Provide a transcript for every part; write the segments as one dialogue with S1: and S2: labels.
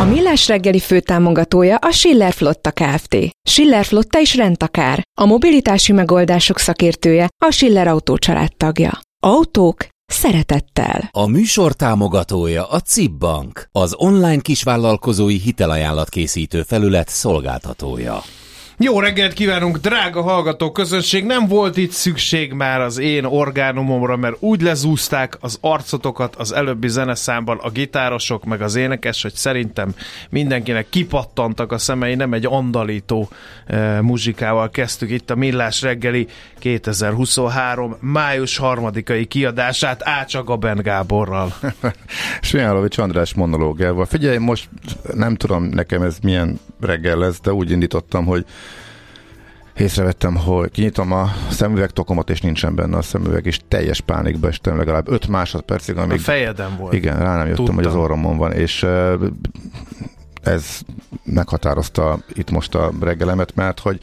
S1: A Millás reggeli főtámogatója a Schiller Flotta Kft. Schiller Flotta is rendtakár. A mobilitási megoldások szakértője a Schiller Autó tagja. Autók szeretettel.
S2: A műsor támogatója a CIP Bank, az online kisvállalkozói hitelajánlat készítő felület szolgáltatója.
S3: Jó reggelt kívánunk, drága hallgató közönség! Nem volt itt szükség már az én orgánumomra, mert úgy lezúzták az arcotokat az előbbi zeneszámban a gitárosok, meg az énekes, hogy szerintem mindenkinek kipattantak a szemei, nem egy andalító e, muzsikával kezdtük itt a Millás reggeli 2023. május harmadikai kiadását Ácsaga Ben Gáborral.
S4: Smijálovics András monológiával. Figyelj, most nem tudom nekem ez milyen reggel lesz, de úgy indítottam, hogy észrevettem, hogy kinyitom a szemüvegtokomat, és nincsen benne a szemüveg, és teljes pánikba estem legalább 5 másodpercig, amíg...
S3: A fejeden volt.
S4: Igen, rá nem jöttem, Tudtam. hogy az orromon van, és ez meghatározta itt most a reggelemet, mert hogy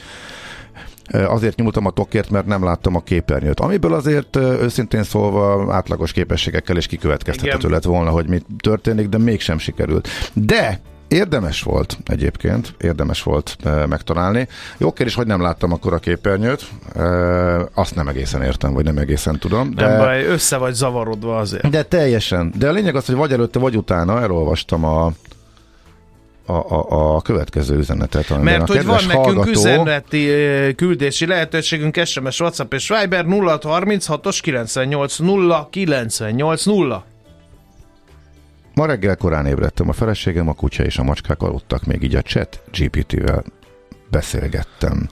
S4: Azért nyúltam a tokért, mert nem láttam a képernyőt. Amiből azért őszintén szólva átlagos képességekkel is kikövetkeztethető lett volna, hogy mi történik, de mégsem sikerült. De Érdemes volt egyébként, érdemes volt e, megtalálni. Jó kérdés, hogy nem láttam akkor a képernyőt, e, azt nem egészen értem, vagy nem egészen tudom.
S3: De, nem baj, össze vagy zavarodva azért.
S4: De teljesen. De a lényeg az, hogy vagy előtte, vagy utána elolvastam a a, a, a következő üzenetet.
S3: Mert hogy van nekünk hallgató... üzeneti küldési lehetőségünk SMS, WhatsApp és Viber 0636-os 98 0 98 0.
S4: Ma reggel korán ébredtem, a feleségem, a kutya és a macskák aludtak, még így a chat GPT-vel beszélgettem.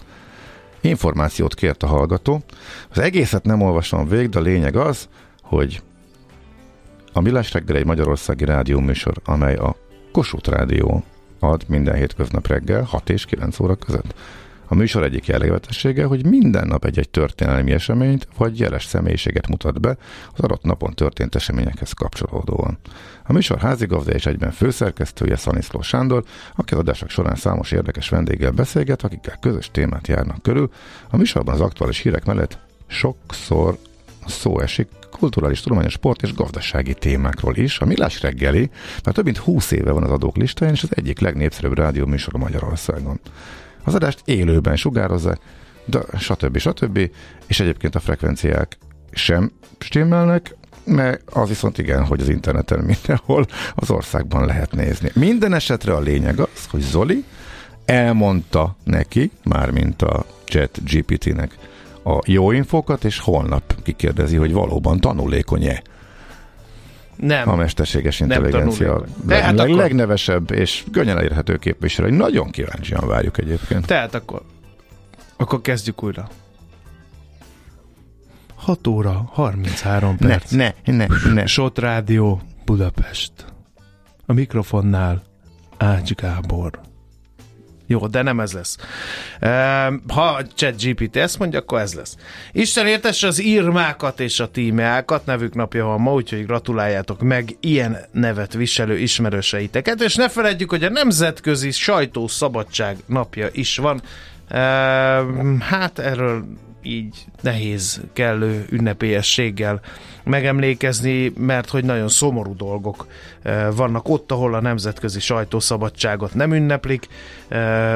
S4: Információt kért a hallgató. Az egészet nem olvasom végig, de a lényeg az, hogy a Millás reggel egy magyarországi rádió műsor, amely a Kossuth Rádió ad minden hétköznap reggel 6 és 9 óra között. A műsor egyik jellegzetessége, hogy minden nap egy-egy történelmi eseményt vagy jeles személyiséget mutat be az adott napon történt eseményekhez kapcsolódóan. A műsor házigazda és egyben főszerkesztője Szaniszló Sándor, aki az adások során számos érdekes vendéggel beszélget, akikkel közös témát járnak körül. A műsorban az aktuális hírek mellett sokszor szó esik kulturális, tudományos, sport és gazdasági témákról is. A Millás reggeli mert több mint 20 éve van az adók listáján, és az egyik legnépszerűbb rádió műsor Magyarországon. Az adást élőben sugározzák, de stb. stb. És egyébként a frekvenciák sem stimmelnek, mert az viszont igen, hogy az interneten mindenhol az országban lehet nézni. Minden esetre a lényeg az, hogy Zoli elmondta neki, mármint a chat GPT-nek a jó infokat, és holnap kikérdezi, hogy valóban tanulékony-e.
S3: Nem.
S4: A mesterséges intelligencia leg, hát leg, akkor... legnevesebb és könnyen elérhető képviselő. Nagyon kíváncsian várjuk egyébként.
S3: Tehát akkor, akkor kezdjük újra. 6 óra, 33 perc.
S4: Ne, ne, ne, ne.
S3: Sot Rádió, Budapest. A mikrofonnál Ács Gábor. Jó, de nem ez lesz. Ha a chat GPT ezt mondja, akkor ez lesz. Isten értesse az írmákat és a tímeákat, nevük napja van ma, úgyhogy gratuláljátok meg ilyen nevet viselő ismerőseiteket, és ne feledjük, hogy a Nemzetközi Sajtószabadság napja is van, Hát erről így nehéz kellő ünnepélyességgel megemlékezni, mert hogy nagyon szomorú dolgok vannak ott, ahol a nemzetközi sajtószabadságot nem ünneplik,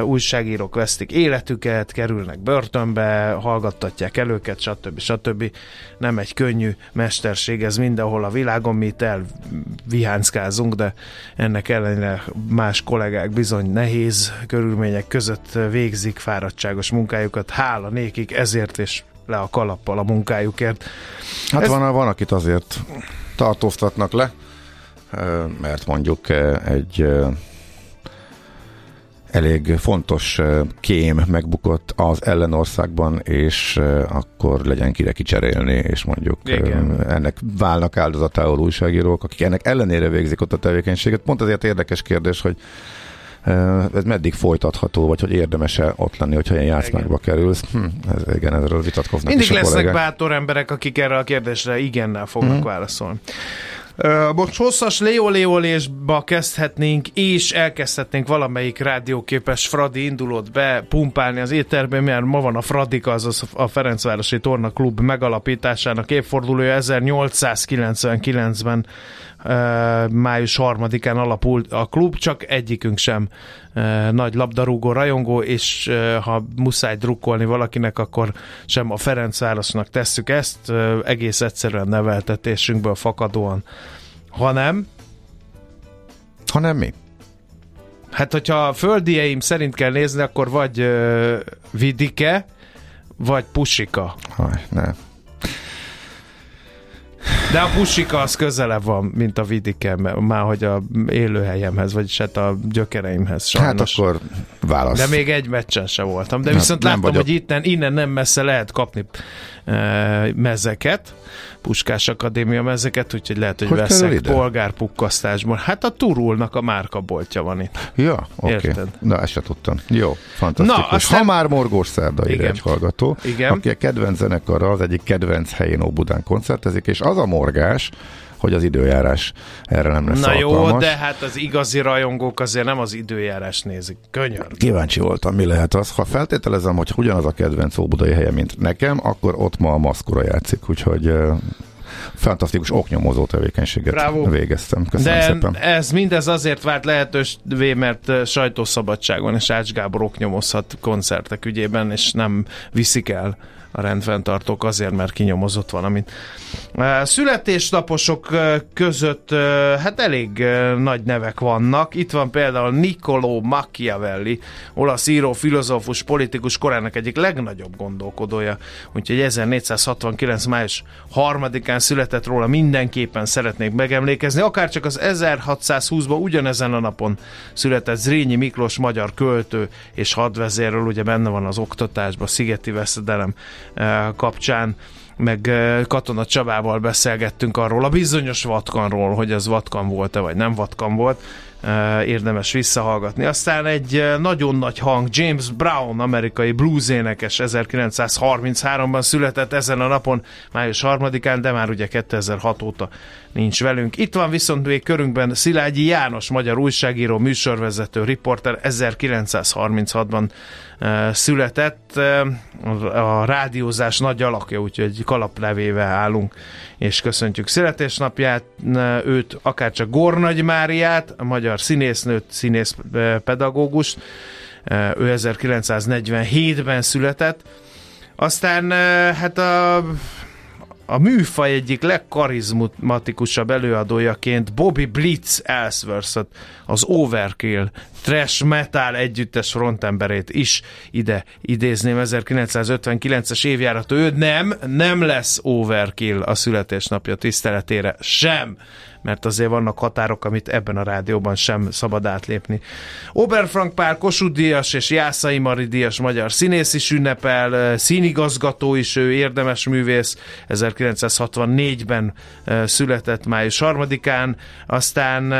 S3: újságírók vesztik életüket, kerülnek börtönbe, hallgattatják el őket, stb. stb. Nem egy könnyű mesterség ez mindenhol a világon, mi itt elvihánckázunk, de ennek ellenére más kollégák bizony nehéz körülmények között végzik fáradtságos munkájukat. Hála nékik ezért és le a kalappal a munkájukért.
S4: Hát Ez... van, van, akit azért tartóztatnak le, mert mondjuk egy elég fontos kém megbukott az ellenországban, és akkor legyen kire kicserélni, és mondjuk Igen. ennek válnak áldozatául újságírók, akik ennek ellenére végzik ott a tevékenységet. Pont azért érdekes kérdés, hogy ez meddig folytatható, vagy hogy érdemes-e ott lenni, hogyha ilyen játszmákba kerülsz? Hm, ez, igen, ezről vitatkoznak
S3: Mindig
S4: is
S3: lesznek
S4: kollégák.
S3: bátor emberek, akik erre a kérdésre igennel fognak mm. válaszolni. Uh, most hosszas léolésba kezdhetnénk, és elkezdhetnénk valamelyik rádióképes Fradi indulót bepumpálni az éterben, mert ma van a Fradika, azaz a Ferencvárosi Torna Klub megalapításának évfordulója 1899-ben május harmadikán alapult a klub, csak egyikünk sem nagy labdarúgó rajongó, és ha muszáj drukkolni valakinek, akkor sem a Ferencvárosnak tesszük ezt, egész egyszerűen neveltetésünkből fakadóan, hanem
S4: hanem mi?
S3: Hát, hogyha a földieim szerint kell nézni, akkor vagy uh, Vidike, vagy Pusika.
S4: Haj, ne.
S3: De a pusika az közelebb van, mint a vidikem, már hogy a élőhelyemhez, vagyis hát a gyökereimhez sajnos.
S4: Hát akkor válasz.
S3: De még egy meccsen se voltam. De viszont nem, láttam, hogy innen, innen nem messze lehet kapni e, mezeket, Puskás Akadémia mezeket, úgyhogy lehet, hogy, hogy veszek polgárpukkasztásból. Hát a Turulnak a márkaboltja van itt.
S4: Ja, oké. Okay. Na, ezt se tudtam. Jó, fantasztikus. Na, aztán... Ha már Morgós Szerda egy hallgató, Igen. aki a kedvenc zenekarra az egyik kedvenc helyén Óbudán koncertezik, és az a morgás, hogy az időjárás erre nem lesz
S3: Na
S4: alkalmas.
S3: jó, de hát az igazi rajongók azért nem az időjárás nézik. Könyör.
S4: Kíváncsi voltam, mi lehet az. Ha feltételezem, hogy ugyanaz a kedvenc óbudai helye, mint nekem, akkor ott ma a maszkura játszik, úgyhogy fantasztikus oknyomozó tevékenységet Bravo. végeztem. Köszönöm
S3: De
S4: szépen.
S3: ez mindez azért vált lehetővé, mert sajtószabadságon és Ács Gábor oknyomozhat koncertek ügyében, és nem viszik el a rendfenntartók azért, mert kinyomozott valamit. Születésnaposok között hát elég nagy nevek vannak. Itt van például Niccolò Machiavelli, olasz író, filozófus, politikus korának egyik legnagyobb gondolkodója. Úgyhogy 1469. május 3-án született róla mindenképpen szeretnék megemlékezni. Akár csak az 1620-ban ugyanezen a napon született Zrínyi Miklós magyar költő és hadvezérről, ugye benne van az oktatásban, Szigeti Veszedelem kapcsán meg Katona Csabával beszélgettünk arról, a bizonyos Vatkanról, hogy az Vatkan volt-e, vagy nem Vatkan volt, érdemes visszahallgatni. Aztán egy nagyon nagy hang, James Brown, amerikai bluesénekes 1933-ban született ezen a napon, május 3-án, de már ugye 2006 óta nincs velünk. Itt van viszont még körünkben Szilágyi János, magyar újságíró, műsorvezető, riporter, 1936-ban született, a rádiózás nagy alakja, úgyhogy kalaplevével állunk, és köszöntjük születésnapját, őt, akárcsak Gornagy Máriát, a magyar színésznőt, színész pedagógust, ő 1947-ben született, aztán hát a a műfaj egyik legkarizmatikusabb előadójaként Bobby Blitz Ellsworth, az Overkill trash metal együttes frontemberét is ide idézném 1959-es évjárat. Ő nem, nem lesz Overkill a születésnapja tiszteletére sem mert azért vannak határok, amit ebben a rádióban sem szabad átlépni. Oberfrank Pál Kossuth Díjas és Jászai Mari Díjas magyar színész is ünnepel, színigazgató is, ő érdemes művész, 1964-ben született május 3-án, aztán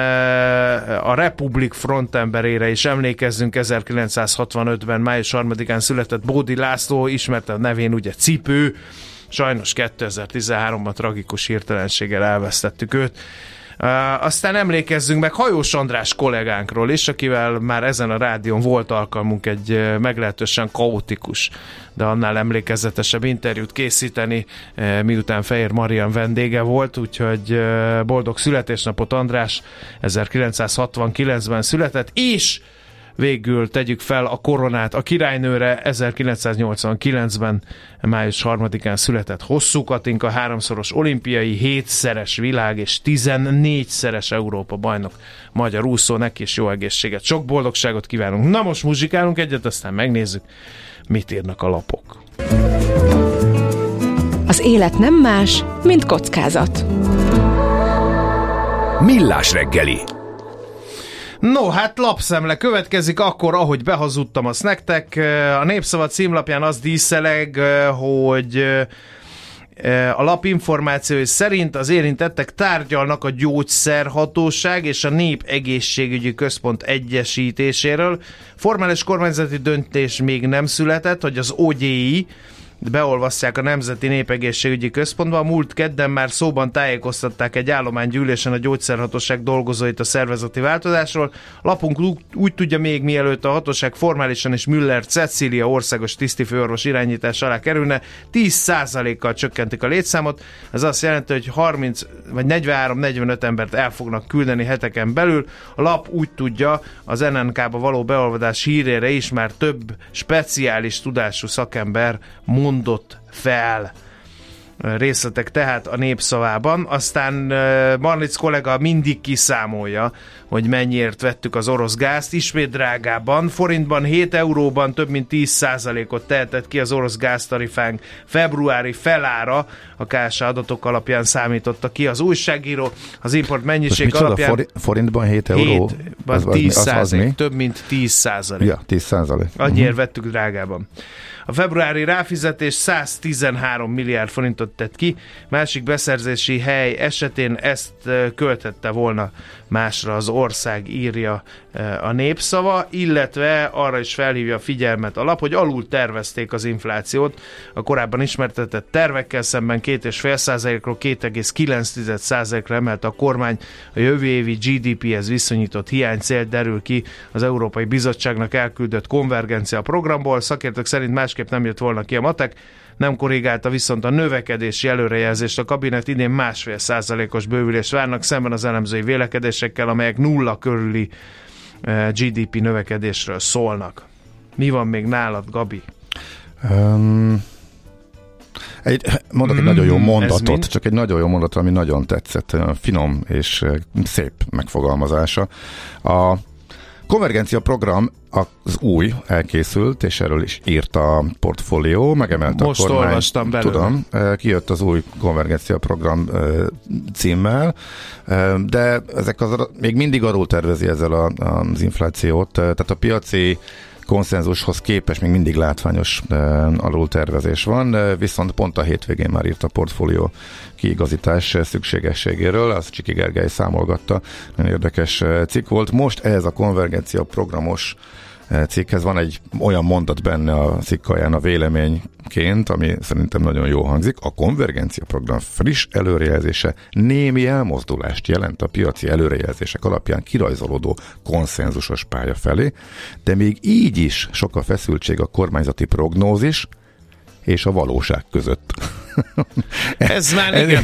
S3: a Republik frontemberére is emlékezzünk, 1965-ben május 3-án született Bódi László, ismerte a nevén ugye Cipő, Sajnos 2013-ban tragikus hirtelenséggel elvesztettük őt. Aztán emlékezzünk meg Hajós András kollégánkról is, akivel már ezen a rádión volt alkalmunk egy meglehetősen kaotikus, de annál emlékezetesebb interjút készíteni, miután Fehér Marian vendége volt, úgyhogy boldog születésnapot András 1969-ben született, és végül tegyük fel a koronát a királynőre 1989-ben május 3-án született Hosszú Katinka, háromszoros olimpiai, hétszeres világ és 14-szeres Európa bajnok magyar úszó, neki is jó egészséget, sok boldogságot kívánunk. Na most muzsikálunk egyet, aztán megnézzük, mit írnak a lapok.
S1: Az élet nem más, mint kockázat.
S5: Millás reggeli.
S3: No, hát lapszemle következik akkor, ahogy behazudtam azt nektek. A Népszava címlapján az díszeleg, hogy a lap információi szerint az érintettek tárgyalnak a gyógyszerhatóság és a Nép Egészségügyi Központ egyesítéséről. Formális kormányzati döntés még nem született, hogy az OGI beolvasszák a Nemzeti Népegészségügyi Központba. A múlt kedden már szóban tájékoztatták egy állománygyűlésen a gyógyszerhatóság dolgozóit a szervezeti változásról. Lapunk úgy tudja még mielőtt a hatóság formálisan és Müller Cecília országos tisztifőorvos irányítás alá kerülne, 10%-kal csökkentik a létszámot. Ez azt jelenti, hogy 30 vagy 43-45 embert el fognak küldeni heteken belül. A lap úgy tudja, az NNK-ba való beolvadás hírére is már több speciális tudású szakember mondott fel részletek tehát a népszavában. Aztán Marlic kollega mindig kiszámolja, hogy mennyiért vettük az orosz gázt, ismét drágában. Forintban 7 euróban több mint 10%-ot tehetett ki az orosz gáztarifánk februári felára, a KSA adatok alapján számította ki az újságíró. Az import mennyiség alapján...
S4: Fori, forintban 7 euró?
S3: 7, az, az, 10 az, az, az mi? több mint 10 százalék.
S4: Ja, 10 százalék.
S3: Annyiért uh-huh. vettük drágában. A februári ráfizetés 113 milliárd forintot tett ki, másik beszerzési hely esetén ezt költette volna másra az ország, írja a népszava, illetve arra is felhívja a figyelmet a lap, hogy alul tervezték az inflációt. A korábban ismertetett tervekkel szemben 2,5%-ról 2,9%-ra emelte a kormány a jövő évi GDP-hez viszonyított hiány cél derül ki az Európai Bizottságnak elküldött konvergencia programból. Szakértők szerint másképp nem jött volna ki a matek, nem korrigálta viszont a növekedési előrejelzést. A kabinet idén másfél százalékos bővülést várnak szemben az elemzői vélekedésekkel, amelyek nulla körüli eh, GDP növekedésről szólnak. Mi van még nálad, Gabi? Um,
S4: egy, mondok egy mm, nagyon jó mondatot, csak egy nagyon jó mondatot, ami nagyon tetszett, finom és szép megfogalmazása. A konvergencia program az új elkészült, és erről is írt a portfólió, megemelt
S3: Most
S4: a kormány.
S3: olvastam belőle.
S4: Tudom, eh, kijött az új konvergencia program eh, címmel, eh, de ezek az, még mindig arról tervezi ezzel az inflációt, tehát a piaci konszenzushoz képes még mindig látványos alul tervezés van, viszont pont a hétvégén már írt a portfólió kiigazítás szükségességéről, az Csiki Gergely számolgatta, nagyon érdekes cikk volt. Most ez a konvergencia programos cikkhez van egy olyan mondat benne a cikkaján a véleményként, ami szerintem nagyon jó hangzik. A konvergencia program friss előrejelzése némi elmozdulást jelent a piaci előrejelzések alapján kirajzolódó konszenzusos pálya felé, de még így is sok a feszültség a kormányzati prognózis és a valóság között.
S3: Ez már igen.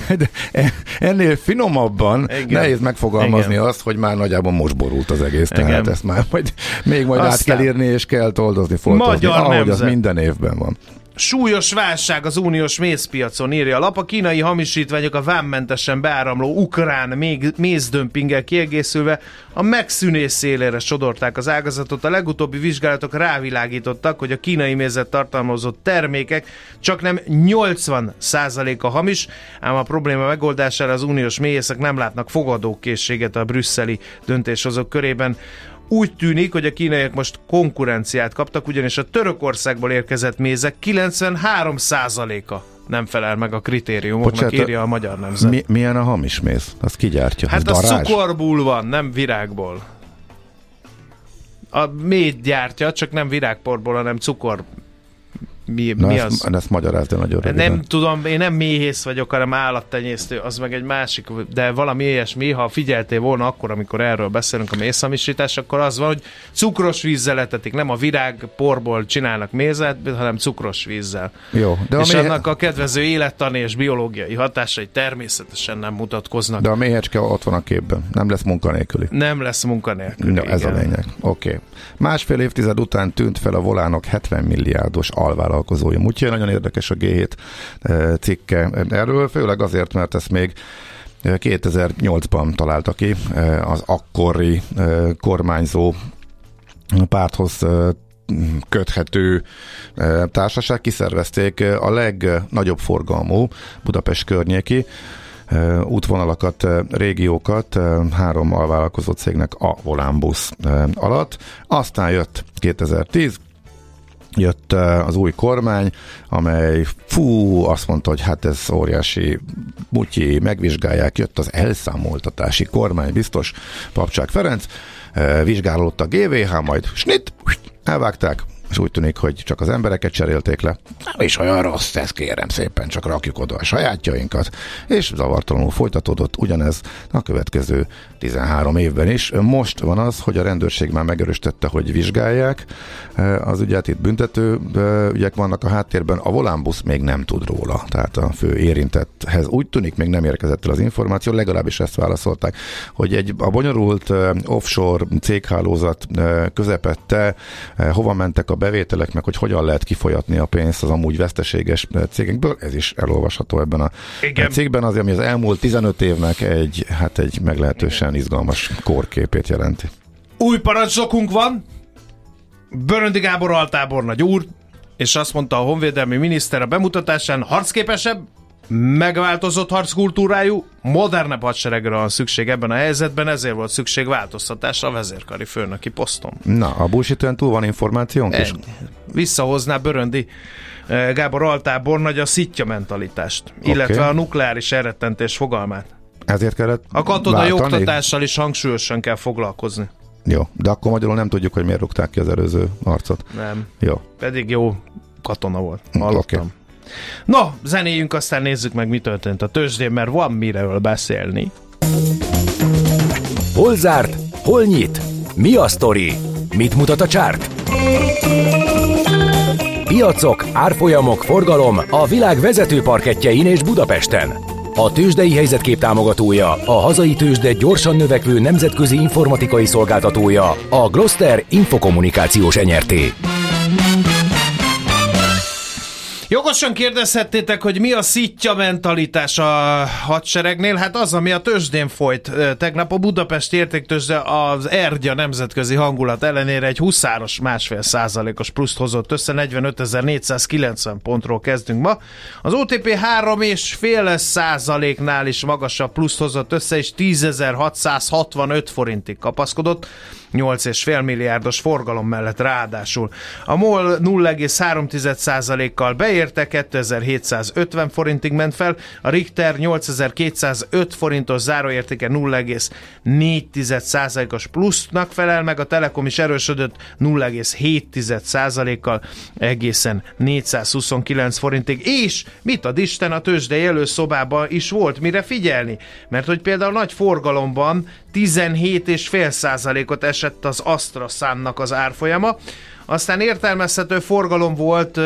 S4: Ennél finomabban igen. nehéz megfogalmazni igen. azt, hogy már nagyjából most borult az egész, igen. tehát ezt már majd, még majd Aztán át kell írni, és kell toldozni, foltozni, Magyar ahogy nemzet. az minden évben van.
S3: Súlyos válság az uniós mézpiacon, írja a lap. A kínai hamisítványok a vámmentesen beáramló ukrán mézdömpinggel kiegészülve a megszűnés szélére sodorták az ágazatot. A legutóbbi vizsgálatok rávilágítottak, hogy a kínai mézet tartalmazott termékek csak nem 80%-a hamis, ám a probléma megoldására az uniós méhészek nem látnak fogadókészséget a brüsszeli döntéshozók körében. Úgy tűnik, hogy a kínaiak most konkurenciát kaptak, ugyanis a Törökországból érkezett mézek 93%-a nem felel meg a kritériumoknak, Bocsánat, írja a magyar nemzet.
S4: Mi, milyen a hamis méz? Az kigyártja?
S3: Hát az cukorból van, nem virágból. A méd gyártja, csak nem virágporból, hanem cukor mi,
S4: Na
S3: mi
S4: ezt,
S3: az?
S4: ezt magyarázd el nagyon röviden.
S3: Nem tudom, én nem méhész vagyok, hanem állattenyésztő, az meg egy másik, de valami ilyesmi, ha figyeltél volna akkor, amikor erről beszélünk a mészhamisítás, akkor az van, hogy cukros vízzel etetik, nem a virág porból csinálnak mézet, hanem cukros vízzel.
S4: Jó, de
S3: De
S4: a,
S3: és
S4: méhe,
S3: annak a kedvező élettani és biológiai hatásai természetesen nem mutatkoznak.
S4: de a méhecske ott van a képben. Nem lesz munkanélküli.
S3: Nem lesz munkanélkül.
S4: Ja, ez a lényeg. Oké. Okay. Másfél évtized után tűnt fel a volánok 70 milliárdos alvállalkozója. Úgyhogy nagyon érdekes a G7 eh, cikke erről, főleg azért, mert ezt még eh, 2008-ban találta ki eh, az akkori kormányzó párthoz köthető társaság kiszervezték a legnagyobb forgalmú Budapest környéki útvonalakat, régiókat három alvállalkozó cégnek a Volánbusz alatt. Aztán jött 2010, jött az új kormány, amely fú, azt mondta, hogy hát ez óriási mutyi, megvizsgálják, jött az elszámoltatási kormány, biztos Papcsák Ferenc, vizsgálódott a GVH, majd snit, elvágták, és úgy tűnik, hogy csak az embereket cserélték le. Nem is olyan rossz, ez kérem szépen, csak rakjuk oda a sajátjainkat. És zavartalanul folytatódott ugyanez a következő 13 évben is. Most van az, hogy a rendőrség már megerősítette, hogy vizsgálják eh, az ügyet, itt büntető ügyek vannak a háttérben, a volánbusz még nem tud róla, tehát a fő érintetthez úgy tűnik, még nem érkezett el az információ, legalábbis ezt válaszolták, hogy egy a bonyolult eh, offshore céghálózat eh, közepette, hova mentek a bevételek, meg hogy hogyan lehet kifolyatni a pénzt az amúgy veszteséges eh, cégekből, ez is elolvasható ebben a
S3: Igen.
S4: cégben, azért, ami az elmúlt 15 évnek egy, hát egy meglehetősen izgalmas kórképét jelenti.
S3: Új parancsnokunk van, Böröndi Gábor altábornagy úr, és azt mondta a honvédelmi miniszter a bemutatásán, harcképesebb, megváltozott harckultúrájú, modernebb hadseregre van szükség ebben a helyzetben, ezért volt szükség változtatásra a vezérkari főnöki poszton.
S4: Na, a bullshit túl van információnk is?
S3: Ennyi. Visszahozná Böröndi eh, Gábor altábornagy a szitja mentalitást, illetve a nukleáris elrettentés fogalmát.
S4: Ezért kellett
S3: A katonai
S4: váltani?
S3: oktatással is hangsúlyosan kell foglalkozni.
S4: Jó, de akkor magyarul nem tudjuk, hogy miért rúgták ki az előző arcot.
S3: Nem.
S4: Jó.
S3: Pedig jó katona volt. Hallottam.
S4: oké.
S3: No, zenéjünk, aztán nézzük meg, mi történt a tőzsdén, mert van miről beszélni.
S5: Hol zárt? Hol nyit? Mi a sztori? Mit mutat a csárt? Piacok, árfolyamok, forgalom a világ vezető parketjein és Budapesten. A tőzsdei helyzetkép támogatója, a hazai tőzsde gyorsan növekvő nemzetközi informatikai szolgáltatója, a Gloster Infokommunikációs Enyerté.
S3: Jogosan kérdezhettétek, hogy mi a szitja mentalitás a hadseregnél? Hát az, ami a tőzsdén folyt. Tegnap a Budapest értéktőzsde az Ergya nemzetközi hangulat ellenére egy huszáros másfél százalékos pluszt hozott össze, 45.490 pontról kezdünk ma. Az OTP 3,5 százaléknál is magasabb pluszt hozott össze, és 10.665 forintig kapaszkodott. 8,5 milliárdos forgalom mellett ráadásul. A MOL 0,3%-kal beérte, 2750 forintig ment fel, a Richter 8205 forintos záróértéke 0,4%-os plusznak felel meg, a Telekom is erősödött 0,7%-kal egészen 429 forintig, és mit ad Isten a tőzsdei előszobában is volt mire figyelni, mert hogy például nagy forgalomban 17,5%-ot esett az Astra számnak az árfolyama, aztán értelmezhető forgalom volt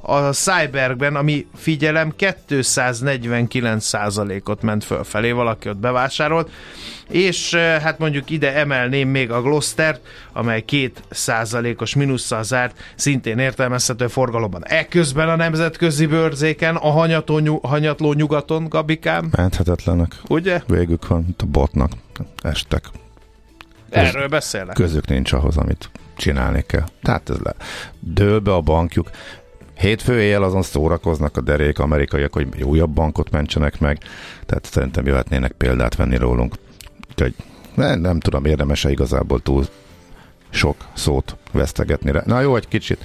S3: a Cybergben, ami figyelem 249%-ot ment fölfelé, valaki ott bevásárolt, és hát mondjuk ide emelném még a Gloster, amely 2%-os mínusszal zárt, szintén értelmezhető forgalomban. Ekközben a nemzetközi bőrzéken, a hanyató, nyug, hanyatló nyugaton, Gabikám,
S4: Menthetetlenek.
S3: ugye?
S4: Végük van, a botnak. Estek.
S3: Erről beszélek.
S4: Közük nincs ahhoz, amit csinálni kell. Tehát ez le. Dől be a bankjuk. Hétfő éjjel azon szórakoznak a derék amerikaiak, hogy újabb bankot mentsenek meg. Tehát szerintem jöhetnének példát venni rólunk. Úgyhogy nem, nem tudom, érdemes-e igazából túl sok szót vesztegetni rá. Na jó, egy kicsit.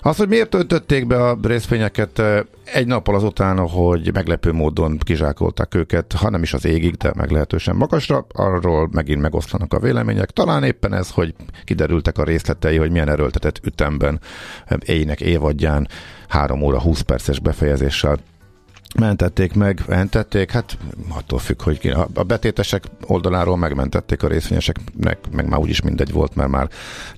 S4: Az, hogy miért töltötték be a részvényeket egy nappal azután, hogy meglepő módon kizsákolták őket, ha nem is az égig, de meglehetősen magasra, arról megint megoszlanak a vélemények. Talán éppen ez, hogy kiderültek a részletei, hogy milyen erőltetett ütemben eh, éjnek évadján 3 óra 20 perces befejezéssel mentették meg, mentették, hát attól függ, hogy ki. A betétesek oldaláról megmentették a részvényeseknek, meg már úgyis mindegy volt, mert már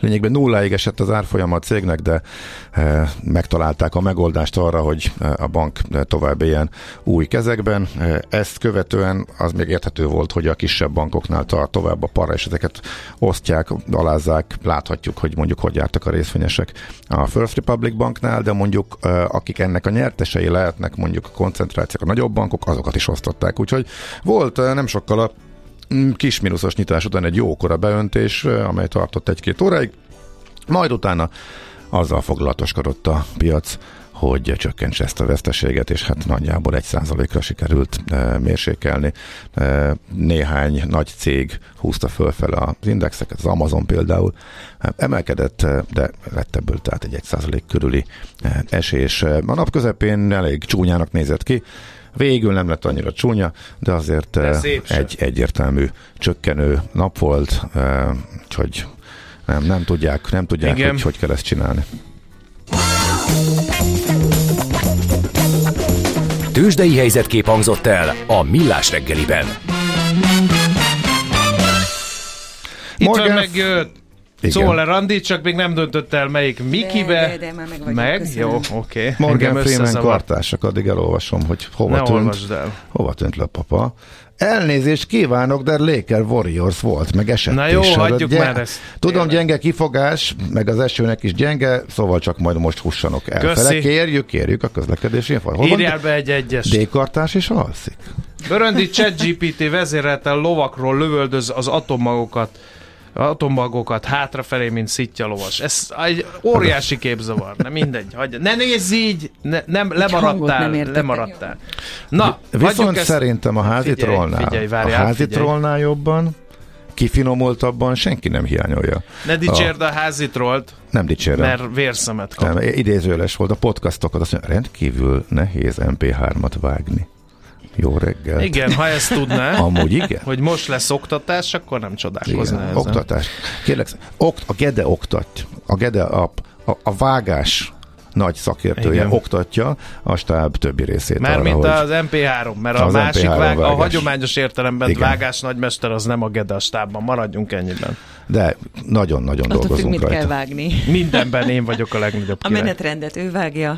S4: lényegben nulláig esett az árfolyam a cégnek, de e, megtalálták a megoldást arra, hogy a bank tovább éljen új kezekben. Ezt követően az még érthető volt, hogy a kisebb bankoknál tart tovább a parra, és ezeket osztják, alázzák, láthatjuk, hogy mondjuk hogy jártak a részvényesek a First Republic banknál, de mondjuk akik ennek a nyertesei lehetnek, mondjuk a koncentrációk, a nagyobb bankok, azokat is osztották. Úgyhogy volt nem sokkal a mm, kis mínuszos nyitás után egy jókora beöntés, amely tartott egy-két óráig, majd utána azzal foglalatoskodott a piac, hogy csökkentse ezt a veszteséget, és hát nagyjából egy százalékra sikerült e, mérsékelni. E, néhány nagy cég húzta fölfele az indexeket, az Amazon például e, emelkedett, de lett ebből tehát egy egy százalék körüli esés. A nap közepén elég csúnyának nézett ki, Végül nem lett annyira csúnya, de azért de egy egyértelmű csökkenő nap volt, úgyhogy nem, nem tudják, nem tudják hogy hogy kell ezt csinálni.
S5: Tőzsdei helyzetkép hangzott el a Millás reggeliben.
S3: Itt Morgan... van megjött Szóval Randi, csak még nem döntött el melyik Mikibe.
S6: De, de, de már meg vagyok,
S3: Meg? Köszönöm. Jó, oké. Okay.
S4: Morgan Freeman kartársak, addig elolvasom, hogy hova ne tűnt. El. Hova tűnt le a papa. Elnézést kívánok, de Laker Warriors volt, meg esett
S3: Na jó, is. hagyjuk Gy- már ezt.
S4: Tudom, tényleg. gyenge kifogás, meg az esőnek is gyenge, szóval csak majd most hussanak el. Fele, kérjük, kérjük a közlekedési információt.
S3: Írjál be egy egyes.
S4: D-kartás is alszik.
S3: Böröndi ChatGPT vezérelte lovakról lövöldöz az atommagokat atombagokat hátrafelé, mint szitja lovas. Ez egy óriási képzavar, nem mindegy. Hagyja. Ne nézz így, ne, nem, lemaradtál, nem lemaradtál. Na,
S4: Viszont ezt, szerintem a házi figyelj, trollnál, figyelj, várjál, a házi figyelj. trollnál jobban kifinomultabban senki nem hiányolja.
S3: Ne dicsérd a, a házi trollt.
S4: Nem dicsérem.
S3: Mert vérszemet kap. Nem,
S4: idézőles volt a podcastokat, azt mondja, rendkívül nehéz MP3-at vágni. Jó reggel.
S3: Igen, ha ezt tudná.
S4: Amúgy igen.
S3: Hogy most lesz oktatás, akkor nem csodálkozna
S4: igen, Oktatás. Kérlek, okt, a Gede oktat. A Gede a, a, a vágás nagy szakértője Igen. oktatja a stáb többi részét.
S3: Mert arra, mint hogy az MP3, mert a másik vág, vágás. a hagyományos értelemben Igen. vágás nagymester az nem a Gede a stábban, maradjunk ennyiben.
S4: De nagyon-nagyon dolgozunk függ, mit
S6: rajta. kell vágni.
S3: Mindenben én vagyok a legnagyobb
S6: A menetrendet ő vágja,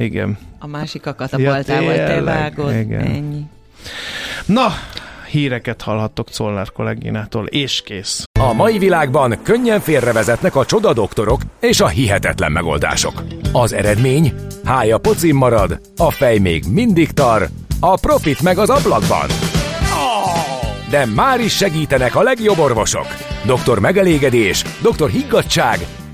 S3: igen.
S6: A másikakat a ja, baltával te vágod. Igen. Ennyi.
S3: Na, híreket hallhattok Czollár kolléginától, és kész.
S5: A mai világban könnyen félrevezetnek a csoda doktorok és a hihetetlen megoldások. Az eredmény? Hája pocim marad, a fej még mindig tar, a profit meg az ablakban. De már is segítenek a legjobb orvosok. Doktor megelégedés, doktor higgadság,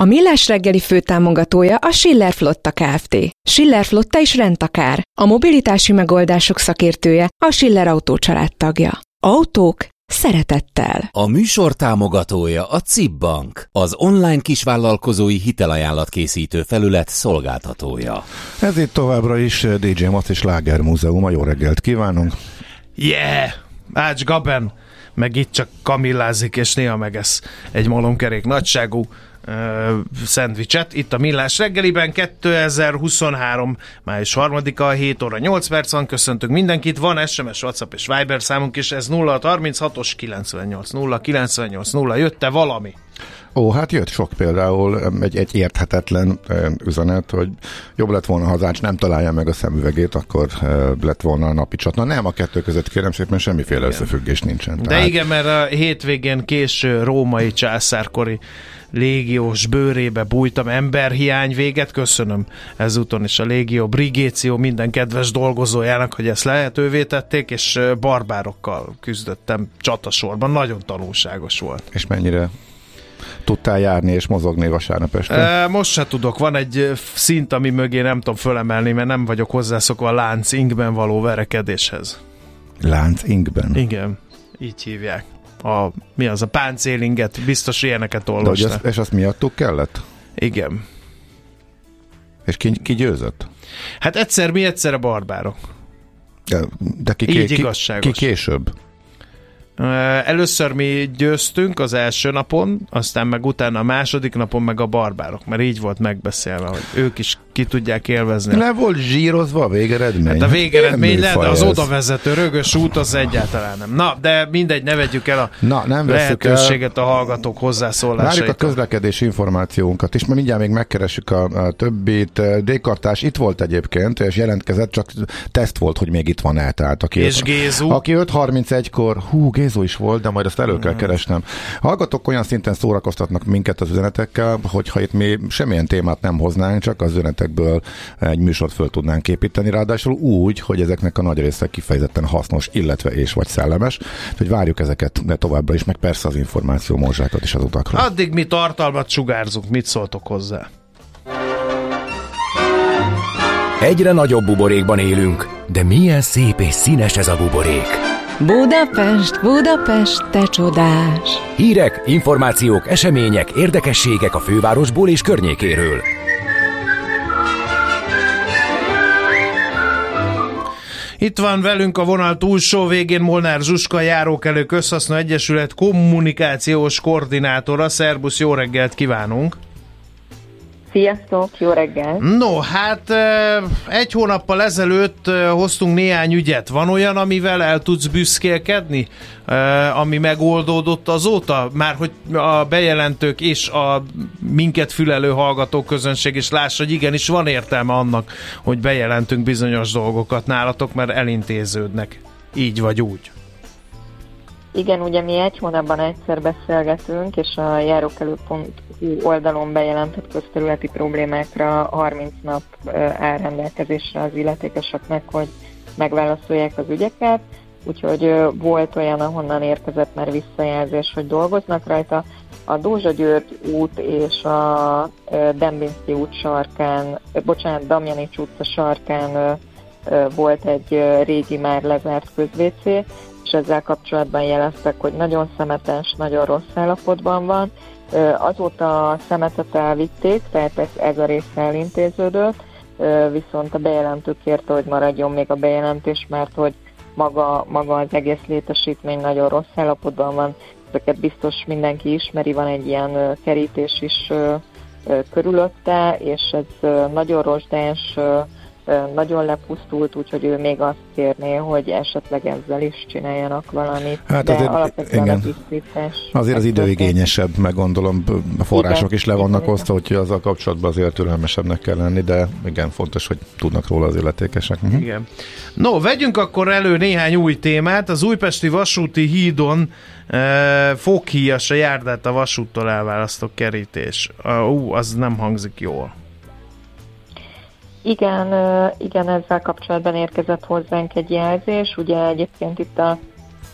S1: A Millás reggeli főtámogatója a Schiller Flotta Kft. Schiller Flotta is rendtakár. A mobilitási megoldások szakértője a Schiller Autó tagja. Autók szeretettel.
S2: A műsor támogatója a CIP Bank, az online kisvállalkozói hitelajánlat készítő felület szolgáltatója.
S4: Ez itt továbbra is DJ Mac és Láger Múzeum. A jó reggelt kívánunk!
S3: Yeah! Ács Gaben! Meg itt csak kamillázik, és néha megesz egy malomkerék nagyságú szendvicset. Itt a Millás reggeliben 2023. május 3-a, 7 óra 8 perc van. Köszöntök mindenkit. Van SMS, WhatsApp és Viber számunk is. Ez 0636-os 98 0 98 0. Jött-e valami?
S4: Ó, hát jött sok például egy, egy érthetetlen üzenet, hogy jobb lett volna, ha az Ács nem találja meg a szemüvegét, akkor lett volna a napi csatna. Nem, a kettő között kérem szépen semmiféle igen. összefüggés nincsen.
S3: De Tehát... igen, mert a hétvégén késő római császárkori légiós bőrébe bújtam, emberhiány véget köszönöm ezúton is a légió brigéció minden kedves dolgozójának, hogy ezt lehetővé tették, és barbárokkal küzdöttem csatasorban, nagyon tanulságos volt.
S4: És mennyire tudtál járni és mozogni vasárnap este?
S3: Most se tudok. Van egy szint, ami mögé nem tudom fölemelni, mert nem vagyok hozzászokva a lánc ingben való verekedéshez.
S4: Lánc ingben?
S3: Igen, így hívják. A, mi az, a páncélinget, biztos ilyeneket olvastam.
S4: És azt miattuk kellett?
S3: Igen.
S4: És ki, ki győzött?
S3: Hát egyszer mi, egyszer a barbárok.
S4: De, de ki,
S3: Így
S4: ki,
S3: igazságos.
S4: ki később?
S3: Először mi győztünk az első napon, aztán meg utána a második napon meg a barbárok, mert így volt megbeszélve, hogy ők is ki tudják élvezni.
S4: Le volt zsírozva a végeredmény?
S3: Hát a végeredmény le, de az odavezető rögös út az egyáltalán nem. Na, de mindegy, ne vegyük el a
S4: Na, nem
S3: lehetőséget el. a hallgatók hozzászólásait.
S4: Várjuk a közlekedési információnkat is, mert mindjárt még megkeressük a, a többit. Dékartás itt volt egyébként, és jelentkezett, csak teszt volt, hogy még itt van-e. Tehát aki
S3: és Gézu?
S4: Aki 5.31-kor, hú, Gézu is volt, de majd azt elő kell keresnem. Hallgatók olyan szinten szórakoztatnak minket az üzenetekkel, hogyha itt mi semmilyen témát nem hoznánk, csak az üzenetekből egy műsort föl tudnánk építeni, ráadásul úgy, hogy ezeknek a nagy része kifejezetten hasznos, illetve és vagy szellemes, hogy várjuk ezeket de továbbra is, meg persze az információ morzsákat is az utakról.
S3: Addig mi tartalmat sugárzunk, mit szóltok hozzá?
S5: Egyre nagyobb buborékban élünk, de milyen szép és színes ez a buborék.
S1: Budapest, Budapest, te csodás!
S5: Hírek, információk, események, érdekességek a fővárosból és környékéről.
S3: Itt van velünk a vonal túlsó végén Molnár Zsuska, Járókelő Közhasznú Egyesület kommunikációs koordinátora. Szerbusz, jó reggelt kívánunk!
S7: Sziasztok, jó reggel!
S3: No, hát egy hónappal ezelőtt hoztunk néhány ügyet. Van olyan, amivel el tudsz büszkélkedni, ami megoldódott azóta? Már hogy a bejelentők és a minket fülelő hallgató közönség is lássa, hogy igenis van értelme annak, hogy bejelentünk bizonyos dolgokat nálatok, mert elintéződnek. Így vagy úgy.
S7: Igen, ugye mi egy hónapban egyszer beszélgetünk, és a járókelő.hu oldalon bejelentett közterületi problémákra 30 nap áll az illetékeseknek, hogy megválaszolják az ügyeket, úgyhogy volt olyan, ahonnan érkezett már visszajelzés, hogy dolgoznak rajta. A Dózsa György út és a Dembinski út sarkán, bocsánat, Damjanics utca sarkán volt egy régi már lezárt közvécé, és ezzel kapcsolatban jeleztek, hogy nagyon szemetes, nagyon rossz állapotban van. Azóta a szemetet elvitték, tehát ez, ez a része elintéződött, viszont a bejelentő kérte, hogy maradjon még a bejelentés, mert hogy maga, maga az egész létesítmény nagyon rossz állapotban van, ezeket biztos mindenki ismeri, van egy ilyen kerítés is körülötte, és ez nagyon rozsdás, nagyon lepusztult, úgyhogy ő még azt kérné, hogy esetleg ezzel is csináljanak valamit. Hát de azért, alapvetően igen. a.
S4: Azért az időigényesebb, meg gondolom a források igen, is le vannak igen, osztva, úgyhogy azzal kapcsolatban azért türelmesebbnek kell lenni, de igen, fontos, hogy tudnak róla az illetékesek.
S3: Uh-huh. Igen. No, vegyünk akkor elő néhány új témát. Az újpesti vasúti hídon e, foghíjas a járdát a vasúttól elválasztó kerítés. Uh, uh, az nem hangzik jól.
S7: Igen, igen, ezzel kapcsolatban érkezett hozzánk egy jelzés. Ugye egyébként itt a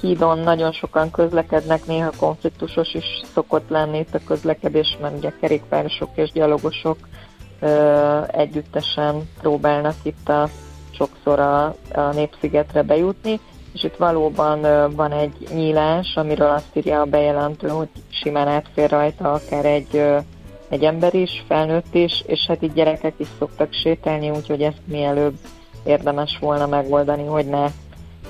S7: hídon nagyon sokan közlekednek, néha konfliktusos is szokott lenni itt a közlekedés, mert ugye kerékpárosok és gyalogosok együttesen próbálnak itt a, sokszor a, a Népszigetre bejutni, és itt valóban van egy nyílás, amiről azt írja a bejelentő, hogy simán átfér rajta akár egy egy ember is, felnőtt is, és hát itt gyerekek is szoktak sétálni, úgyhogy ezt mielőbb érdemes volna megoldani, hogy ne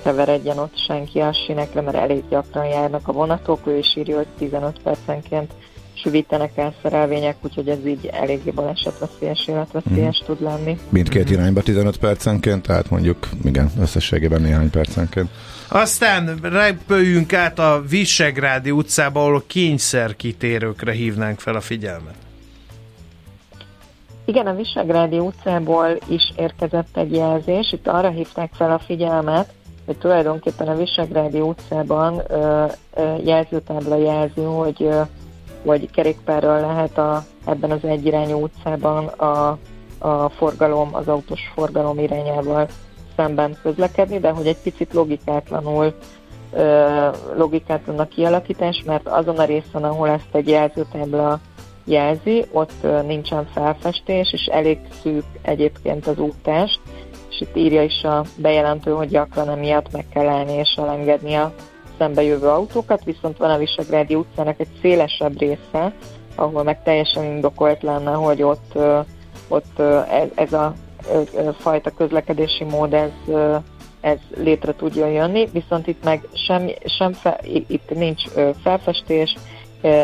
S7: keveredjen ott senki a sinekre, mert elég gyakran járnak a vonatok, ő is írja, hogy 15 percenként süvítenek el szerelvények, úgyhogy ez így eléggé balesetveszélyes, életveszélyes mm. tud lenni.
S4: Mindkét irányba 15 percenként, tehát mondjuk igen, összességében néhány percenként.
S3: Aztán repüljünk át a Visegrádi utcába, ahol kényszerkitérőkre hívnánk fel a figyelmet.
S7: Igen, a Visegrádi utcából is érkezett egy jelzés. Itt arra hívták fel a figyelmet, hogy tulajdonképpen a Visegrádi utcában ö, ö, jelzőtábla jelzi, hogy, ö, hogy kerékpárral lehet a, ebben az egyirányú utcában a, a forgalom, az autós forgalom irányával szemben közlekedni, de hogy egy picit logikátlanul logikát tudnak kialakítás, mert azon a részen, ahol ezt egy jelzőtábla jelzi, ott nincsen felfestés, és elég szűk egyébként az úttest, és itt írja is a bejelentő, hogy gyakran emiatt meg kell állni és elengedni a szembe jövő autókat, viszont van a Visegrádi utcának egy szélesebb része, ahol meg teljesen indokolt lenne, hogy ott, ott ez a fajta közlekedési mód ez, ez létre tudjon jönni, viszont itt meg sem, sem fe, itt nincs felfestés,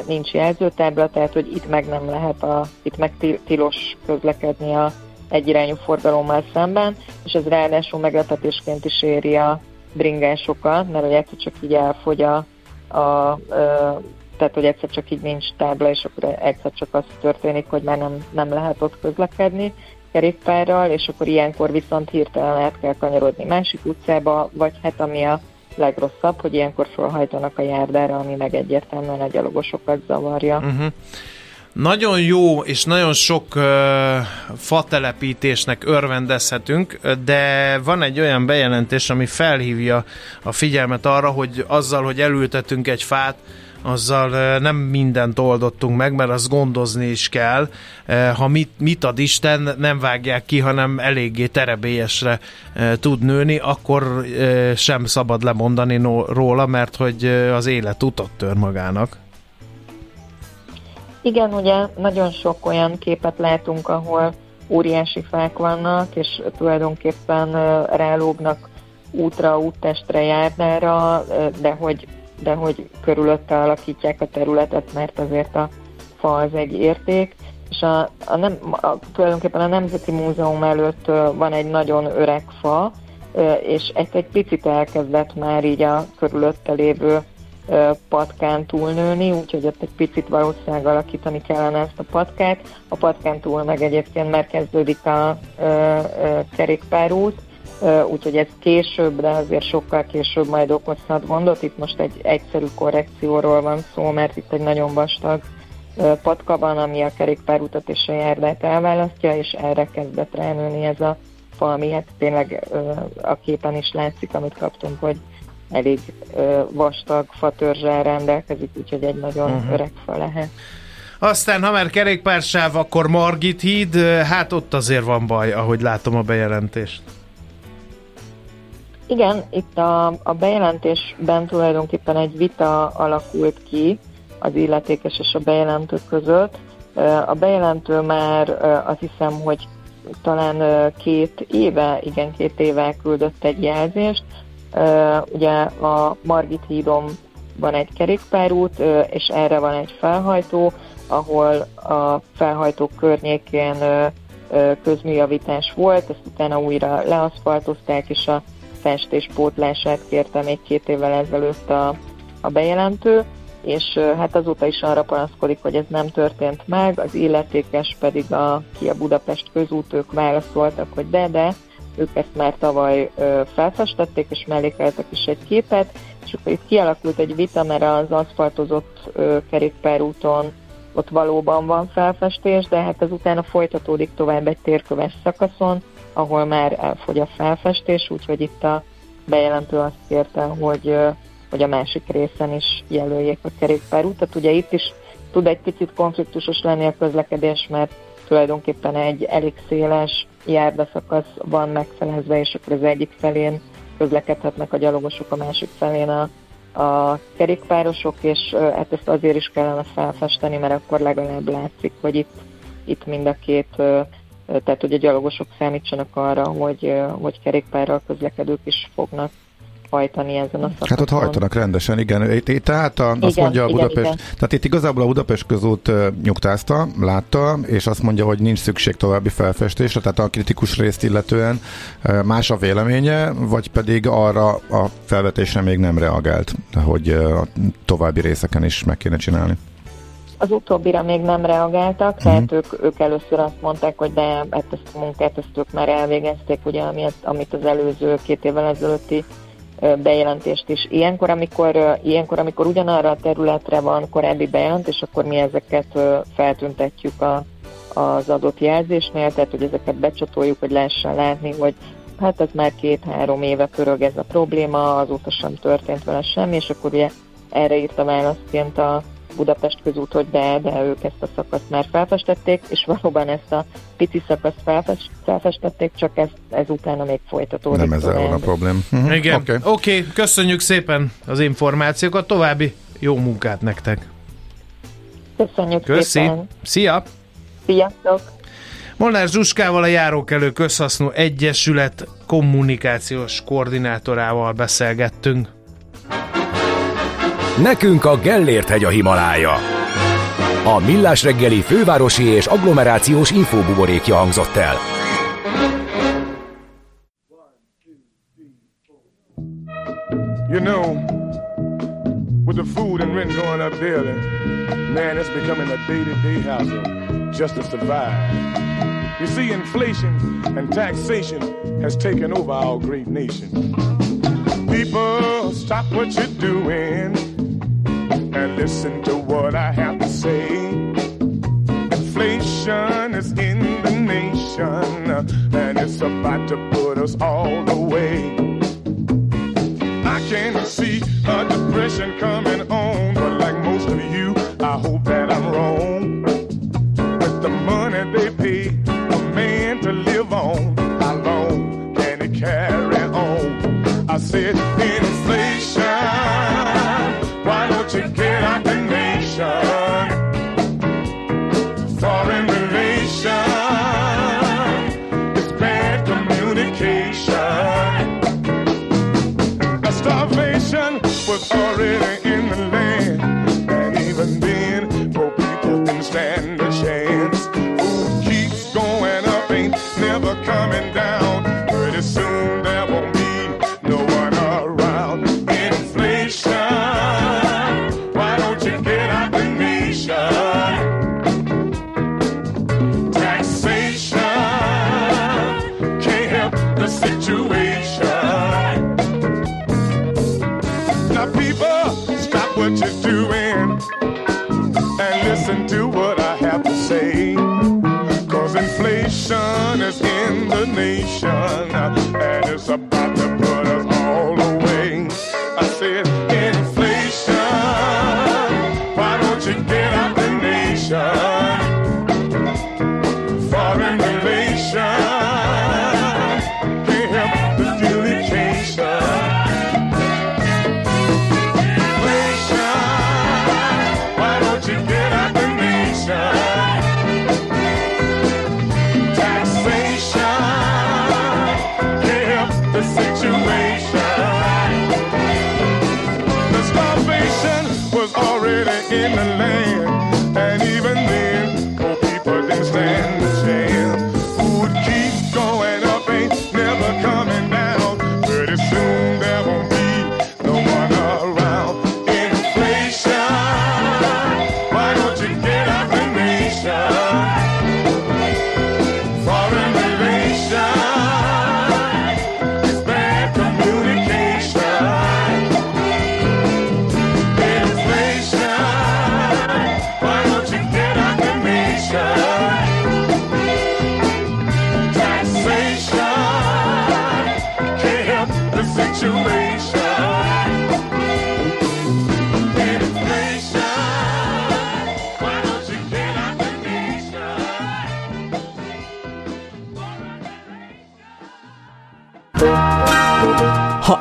S7: nincs jelzőtábla, tehát hogy itt meg nem lehet, a, itt meg tilos közlekedni a egyirányú forgalommal szemben, és ez ráadásul meglepetésként is éri a bringásokat, mert hogy egyszer csak így elfogy a, a, a tehát hogy egyszer csak így nincs tábla, és akkor egyszer csak az történik, hogy már nem, nem lehet ott közlekedni kerékpárral, és akkor ilyenkor viszont hirtelen át kell kanyarodni másik utcába, vagy hát ami a legrosszabb, hogy ilyenkor felhajtanak a járdára, ami meg egyértelműen a gyalogosokat zavarja. Uh-huh.
S3: Nagyon jó és nagyon sok uh, fatelepítésnek örvendezhetünk, de van egy olyan bejelentés, ami felhívja a figyelmet arra, hogy azzal, hogy elültetünk egy fát, azzal nem mindent oldottunk meg, mert azt gondozni is kell. Ha mit, mit ad Isten, nem vágják ki, hanem eléggé terebélyesre tud nőni, akkor sem szabad lemondani róla, mert hogy az élet utat tör magának.
S7: Igen, ugye nagyon sok olyan képet látunk, ahol óriási fák vannak, és tulajdonképpen rálógnak útra, úttestre, járnára, de hogy de hogy körülötte alakítják a területet, mert azért a fa az egy érték. És a, a nem, a, tulajdonképpen a Nemzeti Múzeum előtt van egy nagyon öreg fa, és egy, egy picit elkezdett már így a körülötte lévő patkán túlnőni, úgyhogy ott egy picit valószínűleg alakítani kellene ezt a patkát. A patkán túl meg egyébként már kezdődik a, a, a kerékpárút, úgyhogy ez később, de azért sokkal később majd okozhat gondot. Itt most egy egyszerű korrekcióról van szó, mert itt egy nagyon vastag patka van, ami a kerékpárutat és a járdát elválasztja, és erre kezdett ránőni ez a fa, ami hát tényleg a képen is látszik, amit kaptunk, hogy elég vastag fatörzsel rendelkezik, úgyhogy egy nagyon uh-huh. öreg fa lehet.
S3: Aztán, ha már kerékpársáv, akkor Margit híd, hát ott azért van baj, ahogy látom a bejelentést.
S7: Igen, itt a, a bejelentésben tulajdonképpen egy vita alakult ki az illetékes és a bejelentő között. A bejelentő már azt hiszem, hogy talán két éve, igen, két éve küldött egy jelzést. Ugye a Margit hídon van egy kerékpárút, és erre van egy felhajtó, ahol a felhajtó környékén közműjavítás volt, ezt utána újra leaszfaltozták, és a festés pótlását kérte még két évvel ezelőtt a, a bejelentő, és hát azóta is arra panaszkodik, hogy ez nem történt meg, az illetékes pedig a, ki a Budapest közút, ők válaszoltak, hogy de, de, ők ezt már tavaly ö, felfestették, és mellékeltek is egy képet, és akkor itt kialakult egy vita, mert az aszfaltozott ö, kerékpárúton ott valóban van felfestés, de hát ez utána folytatódik tovább egy térköves szakaszon, ahol már elfogy a felfestés, úgyhogy itt a bejelentő azt kérte, hogy, hogy a másik részen is jelöljék a kerékpárútat. Ugye itt is tud egy picit konfliktusos lenni a közlekedés, mert tulajdonképpen egy elég széles járdaszakasz van megfelezve, és akkor az egyik felén közlekedhetnek a gyalogosok, a másik felén a, a kerékpárosok, és hát ezt azért is kellene felfesteni, mert akkor legalább látszik, hogy itt, itt mind a két tehát hogy a gyalogosok számítsanak arra, hogy, hogy kerékpárral közlekedők is fognak hajtani ezen a szakaszon.
S4: Hát ott hajtanak rendesen, igen. Itt, itt tehát a, azt igen, mondja a Budapest, igen, igen. tehát itt igazából a Budapest közút nyugtázta, látta, és azt mondja, hogy nincs szükség további felfestésre, tehát a kritikus részt illetően más a véleménye, vagy pedig arra a felvetésre még nem reagált, hogy a további részeken is meg kéne csinálni.
S7: Az utóbbira még nem reagáltak, uh-huh. tehát ők, ők először azt mondták, hogy de hát ezt a munkát ezt ők már elvégezték, ugye, amit, amit az előző két évvel ezelőtti bejelentést is. Ilyenkor amikor, ilyenkor, amikor ugyanarra a területre van korábbi bejelentés, akkor mi ezeket feltüntetjük a, az adott jelzésnél, tehát hogy ezeket becsatoljuk, hogy lehessen látni, hogy hát ez már két-három éve pörög ez a probléma, azóta sem történt vele semmi, és akkor ugye erre írta választként a Budapest közút, hogy de, de ők ezt a szakaszt már felfestették, és valóban ezt a pici szakaszt felfest, felfestették, csak ez, ez utána még folytatódik.
S4: Nem van a problém.
S3: Uh-huh. Igen, oké, okay. okay, köszönjük szépen az információkat, további jó munkát nektek!
S7: Köszönjük Köszi. szépen!
S3: Szia!
S7: Sziasztok!
S3: Molnár Zsuskával a Járókelő Közhasznú Egyesület kommunikációs koordinátorával beszélgettünk.
S8: Nekünk a Gellért hegy a Himalája. A Millás reggeli fővárosi és agglomerációs infóbuborékja hangzott el. You know, with the food and rent going up daily, man, it's becoming a day-to-day hassle just to survive. You see, inflation and taxation has taken over our great nation. People, stop what you're doing and listen to what I have to say. Inflation is in the nation, and it's about to put us all away. I can see a depression coming on, but like most of you, I hope that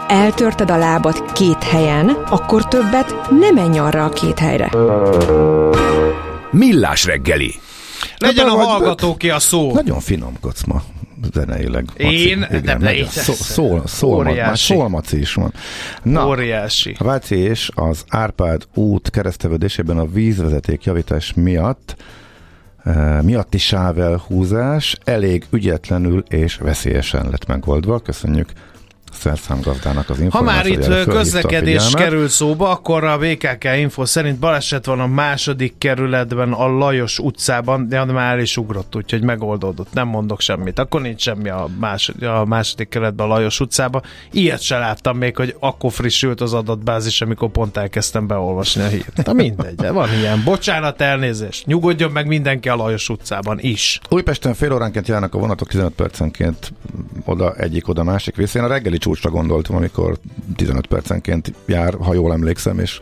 S1: eltörted a lábad két helyen, akkor többet nem menj arra a két helyre.
S8: Millás reggeli.
S3: Legyen a hallgató ki a szó.
S4: Nagyon finomkodsz ma zeneileg.
S3: Maci. Én? Igen, de, de
S4: szó, szól, szól, már szólmaci is van.
S3: Na, Óriási.
S4: A Váci és az Árpád út keresztevődésében a vízvezeték javítás miatt uh, miatti sávelhúzás elég ügyetlenül és veszélyesen lett megoldva. Köszönjük szerszámgazdának az
S3: Ha már itt közlekedés kerül szóba, akkor a BKK Info szerint baleset van a második kerületben, a Lajos utcában, de már is ugrott, úgyhogy megoldódott, nem mondok semmit. Akkor nincs semmi a, második, a második kerületben, a Lajos utcában. Ilyet se láttam még, hogy akkor frissült az adatbázis, amikor pont elkezdtem beolvasni a hírt. Na mindegy, van ilyen. Bocsánat, elnézést. Nyugodjon meg mindenki a Lajos utcában is.
S4: Újpesten fél óránként járnak a vonatok 15 percenként oda egyik, oda másik vissza. Én a reggeli csúcsra gondoltam, amikor 15 percenként jár, ha jól emlékszem, és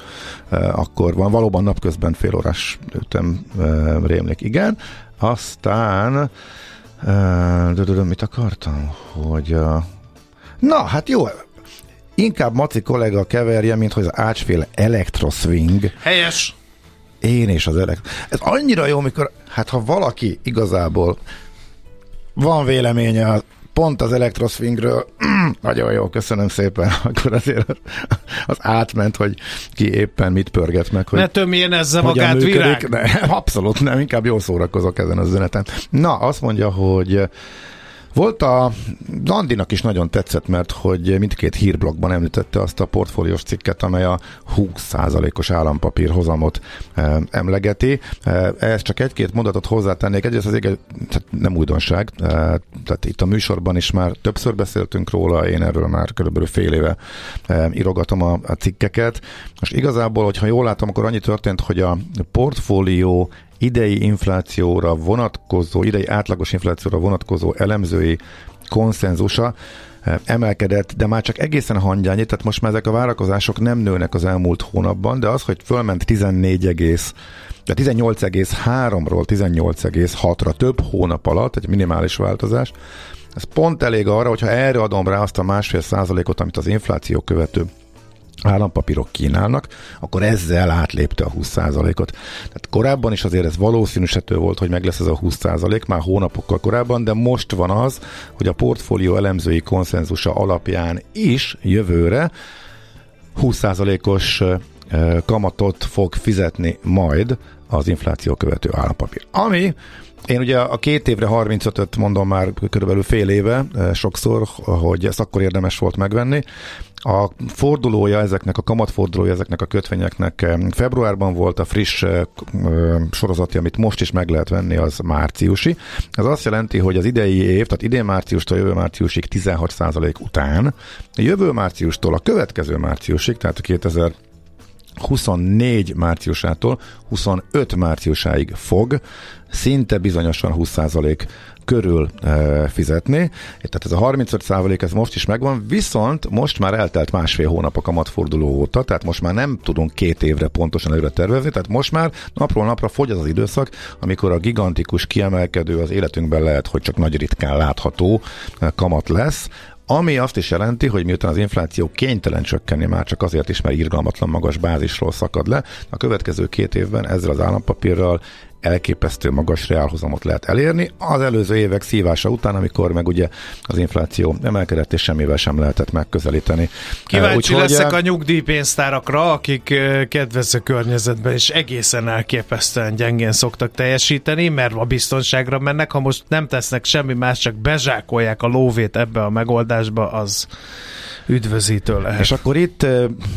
S4: e, akkor van. Valóban napközben fél órás ütem e, rémlik. Igen. Aztán e, mit akartam? Hogy uh, na, hát jó, inkább Maci kollega keverje, mint hogy az ácsféle elektroswing.
S3: Helyes.
S4: Én és az elekt. Ez annyira jó, mikor, hát ha valaki igazából van véleménye pont az Electroswingről, nagyon jó, köszönöm szépen, akkor azért az, átment, hogy ki éppen mit pörget meg. Hogy
S3: ne tömjén ezzel magát működik. virág.
S4: Ne, abszolút nem, inkább jól szórakozok ezen az üzeneten. Na, azt mondja, hogy volt a Landinak is nagyon tetszett, mert hogy mindkét hírblogban említette azt a portfóliós cikket, amely a 20%-os állampapír hozamot e, emlegeti. E, ehhez csak egy-két mondatot hozzátennék. Egyrészt az ége, nem újdonság, e, tehát itt a műsorban is már többször beszéltünk róla, én erről már körülbelül fél éve e, a, a cikkeket. Most igazából, hogyha jól látom, akkor annyi történt, hogy a portfólió idei inflációra vonatkozó, idei átlagos inflációra vonatkozó elemzői konszenzusa eh, emelkedett, de már csak egészen hangyányi, tehát most már ezek a várakozások nem nőnek az elmúlt hónapban, de az, hogy fölment 14 egész, de 18,3-ról 18,6-ra több hónap alatt, egy minimális változás, ez pont elég arra, hogyha erre adom rá azt a másfél százalékot, amit az infláció követő állampapírok kínálnak, akkor ezzel átlépte a 20%-ot. Tehát korábban is azért ez valószínűsítő volt, hogy meg lesz ez a 20% már hónapokkal korábban, de most van az, hogy a portfólió elemzői konszenzusa alapján is jövőre 20%-os kamatot fog fizetni majd az infláció követő állampapír. Ami én ugye a két évre 35-öt mondom már körülbelül fél éve sokszor, hogy ezt akkor érdemes volt megvenni. A fordulója ezeknek, a kamatfordulója ezeknek a kötvényeknek februárban volt a friss sorozatja, amit most is meg lehet venni, az márciusi. Ez azt jelenti, hogy az idei év, tehát idén márciustól jövő márciusig 16% után, jövő márciustól a következő márciusig, tehát a 2000 24 márciusától 25 márciusáig fog szinte bizonyosan 20% körül e, fizetni. Tehát ez a 35% ez most is megvan, viszont most már eltelt másfél hónap a kamatforduló óta, tehát most már nem tudunk két évre pontosan előre tervezni, tehát most már napról napra fogy az az időszak, amikor a gigantikus kiemelkedő az életünkben lehet, hogy csak nagy ritkán látható kamat lesz, ami azt is jelenti, hogy miután az infláció kénytelen csökkenni már csak azért is, mert irgalmatlan magas bázisról szakad le, a következő két évben ezzel az állampapírral elképesztő magas reálhozamot lehet elérni. Az előző évek szívása után, amikor meg ugye az infláció emelkedett, és semmivel sem lehetett megközelíteni.
S3: Kíváncsi Úgy, leszek a nyugdíjpénztárakra, akik kedvező környezetben és egészen elképesztően gyengén szoktak teljesíteni, mert a biztonságra mennek, ha most nem tesznek semmi más, csak bezsákolják a lóvét ebbe a megoldásba, az üdvözítő lehet.
S4: És akkor itt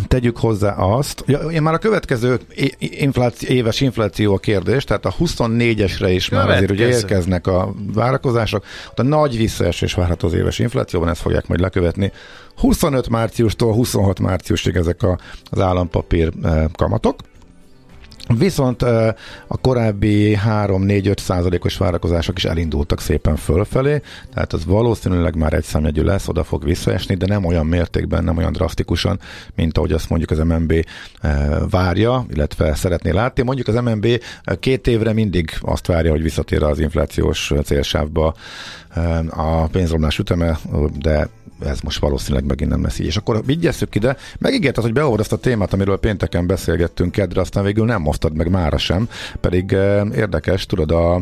S4: tegyük hozzá azt, én már a következő infláció, éves infláció a kérdés, tehát a 24-esre is már Következő. azért ugye érkeznek a várakozások, a nagy visszaesés várható az éves inflációban, ezt fogják majd lekövetni. 25 márciustól 26 márciusig ezek a, az állampapír kamatok, Viszont a korábbi 3-4-5 százalékos várakozások is elindultak szépen fölfelé, tehát az valószínűleg már egy számjegyű lesz, oda fog visszaesni, de nem olyan mértékben, nem olyan drasztikusan, mint ahogy azt mondjuk az MNB várja, illetve szeretné látni. Mondjuk az MNB két évre mindig azt várja, hogy visszatér az inflációs célsávba a pénzromlás üteme, de ez most valószínűleg megint nem lesz így. És akkor vigyesszük ide, megígérted, hogy beolvad ezt a témát, amiről pénteken beszélgettünk kedre, aztán végül nem moftad meg mára sem, pedig eh, érdekes, tudod, a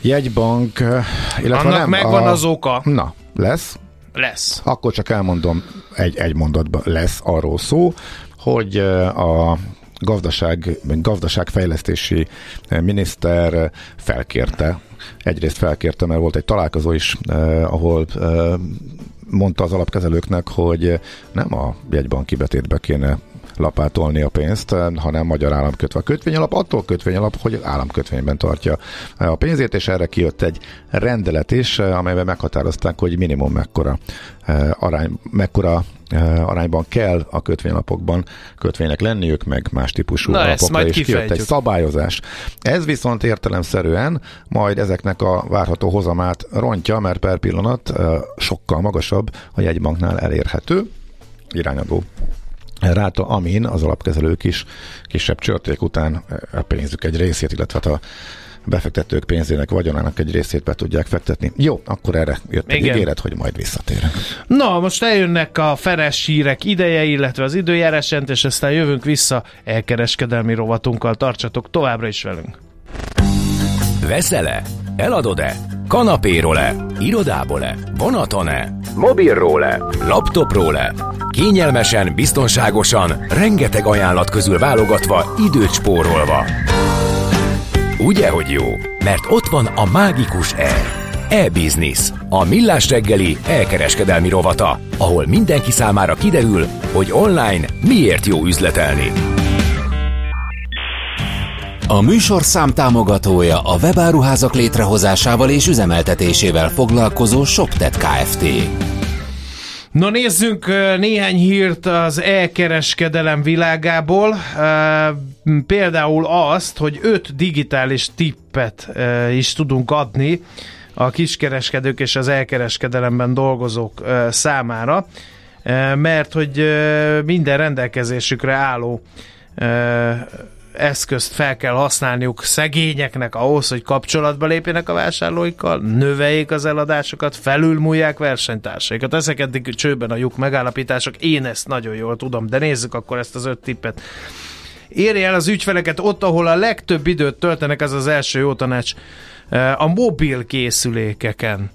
S4: jegybank, eh, illetve
S3: Annak
S4: nem,
S3: megvan
S4: a,
S3: az oka.
S4: Na, lesz.
S3: Lesz.
S4: Akkor csak elmondom egy, egy mondatban, lesz arról szó, hogy eh, a gazdaság, gazdaságfejlesztési miniszter felkérte, egyrészt felkérte, mert volt egy találkozó is, eh, ahol eh, mondta az alapkezelőknek, hogy nem a jegybanki betétbe kéne lapátolni a pénzt, hanem magyar államkötve. A kötvényalap attól kötvényalap, hogy államkötvényben tartja a pénzét, és erre kijött egy rendelet is, amelyben meghatározták, hogy minimum mekkora arány, mekkora arányban kell a kötvénylapokban kötvények lenniük, meg más típusú
S3: Na,
S4: alapokra is kijött egy szabályozás. Ez viszont értelemszerűen majd ezeknek a várható hozamát rontja, mert per pillanat sokkal magasabb a jegybanknál elérhető irányadó ráta, amin az alapkezelők is kisebb csörték után a pénzük egy részét, illetve hát a befektetők pénzének, vagyonának egy részét be tudják fektetni. Jó, akkor erre jött egy ígéret, hogy majd visszatérünk.
S3: Na, most eljönnek a feres hírek ideje, illetve az időjárás és aztán jövünk vissza elkereskedelmi rovatunkkal. Tartsatok továbbra is velünk.
S5: Veszel-e? Eladod-e? Kanapéról-e? Irodából-e? Vonaton-e? Mobilról-e? Laptopról-e? Kényelmesen, biztonságosan, rengeteg ajánlat közül válogatva, időt spórolva. Ugye, hogy jó? Mert ott van a mágikus E. E-Business, a millás reggeli elkereskedelmi rovata, ahol mindenki számára kiderül, hogy online miért jó üzletelni.
S2: A műsor támogatója a webáruházak létrehozásával és üzemeltetésével foglalkozó ShopTet Kft.
S3: Na nézzünk néhány hírt az elkereskedelem világából. Például azt, hogy öt digitális tippet is tudunk adni a kiskereskedők és az elkereskedelemben dolgozók számára, mert hogy minden rendelkezésükre álló eszközt fel kell használniuk szegényeknek ahhoz, hogy kapcsolatba lépjenek a vásárlóikkal, növeljék az eladásokat, felülmúlják versenytársaikat. Ezek eddig csőben a lyuk megállapítások, én ezt nagyon jól tudom, de nézzük akkor ezt az öt tippet. Érje el az ügyfeleket ott, ahol a legtöbb időt töltenek, ez az első jó tanács, a mobil készülékeken.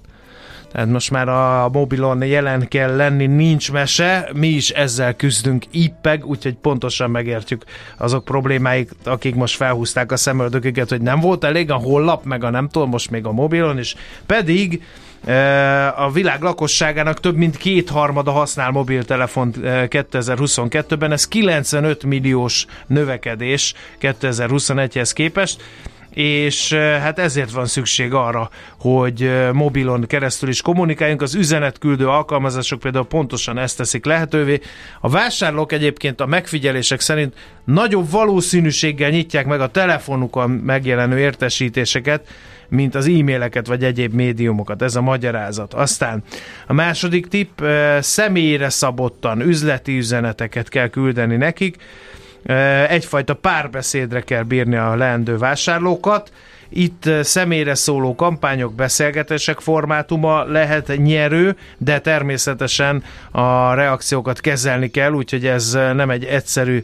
S3: Tehát most már a mobilon jelen kell lenni, nincs mese, mi is ezzel küzdünk ippeg, úgyhogy pontosan megértjük azok problémáik, akik most felhúzták a szemöldöküket, hogy nem volt elég a hollap, meg a nem tudom, most még a mobilon is, pedig e, a világ lakosságának több mint kétharmada használ mobiltelefont 2022-ben, ez 95 milliós növekedés 2021-hez képest, és hát ezért van szükség arra, hogy mobilon keresztül is kommunikáljunk. Az üzenetküldő alkalmazások például pontosan ezt teszik lehetővé. A vásárlók egyébként a megfigyelések szerint nagyobb valószínűséggel nyitják meg a telefonukon megjelenő értesítéseket, mint az e-maileket vagy egyéb médiumokat. Ez a magyarázat. Aztán a második tipp, személyre szabottan üzleti üzeneteket kell küldeni nekik, egyfajta párbeszédre kell bírni a leendő vásárlókat, itt személyre szóló kampányok, beszélgetések formátuma lehet nyerő, de természetesen a reakciókat kezelni kell, úgyhogy ez nem egy egyszerű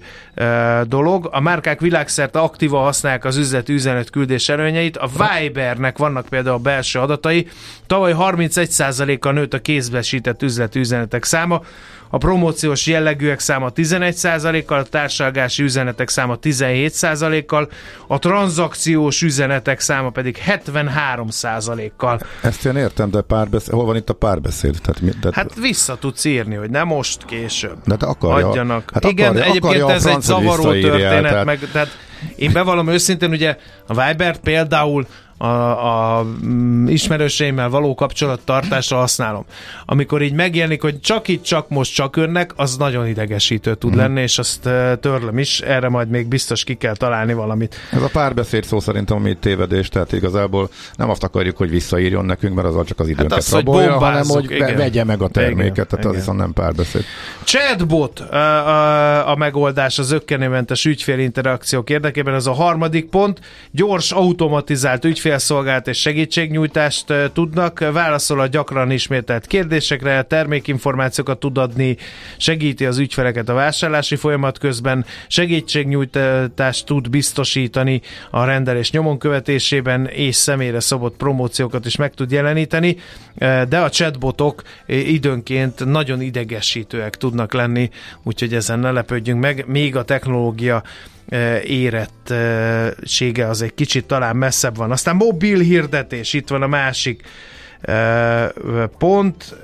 S3: dolog. A márkák világszerte aktívan használják az üzleti üzenetküldés előnyeit. A Vibernek vannak például a belső adatai. Tavaly 31%-kal nőtt a kézbesített üzleti üzenetek száma, a promóciós jellegűek száma 11%-kal, a társadalmási üzenetek száma 17%-kal, a tranzakciós üzenetek száma pedig 73%-kal.
S4: Ezt én értem, de párbeszéd, hol van itt a párbeszéd?
S3: Tehát, mi, tehát... Hát vissza tudsz írni, hogy nem most, később.
S4: De te akarja,
S3: adjanak. Hát Igen, akarja, egyébként akarja ez egy zavaró történet, tehát... meg, tehát én bevallom őszintén, ugye a Viber például a, a mm, ismerőseimmel való kapcsolattartásra használom. Amikor így megjelenik, hogy csak itt, csak most, csak önnek, az nagyon idegesítő tud mm. lenni, és azt törlöm is, erre majd még biztos ki kell találni valamit.
S4: Ez a párbeszéd szó szerintem ami tévedés, tehát igazából nem azt akarjuk, hogy visszaírjon nekünk, mert az csak az időnket hát az, rabolja, hogy hanem hogy igen. vegye meg a terméket, igen, tehát igen. az viszont nem párbeszéd.
S3: Chatbot a, a, a megoldás az ökkenőmentes ügyfélinterakciók érdekében, ez a harmadik pont, gyors automatizált ügyfél ügyfélszolgált és segítségnyújtást tudnak, válaszol a gyakran ismételt kérdésekre, termékinformációkat tud adni, segíti az ügyfeleket a vásárlási folyamat közben, segítségnyújtást tud biztosítani a rendelés nyomon követésében, és személyre szabott promóciókat is meg tud jeleníteni, de a chatbotok időnként nagyon idegesítőek tudnak lenni, úgyhogy ezen ne lepődjünk meg, még a technológia érettsége az egy kicsit talán messzebb van. Aztán mobil hirdetés, itt van a másik pont,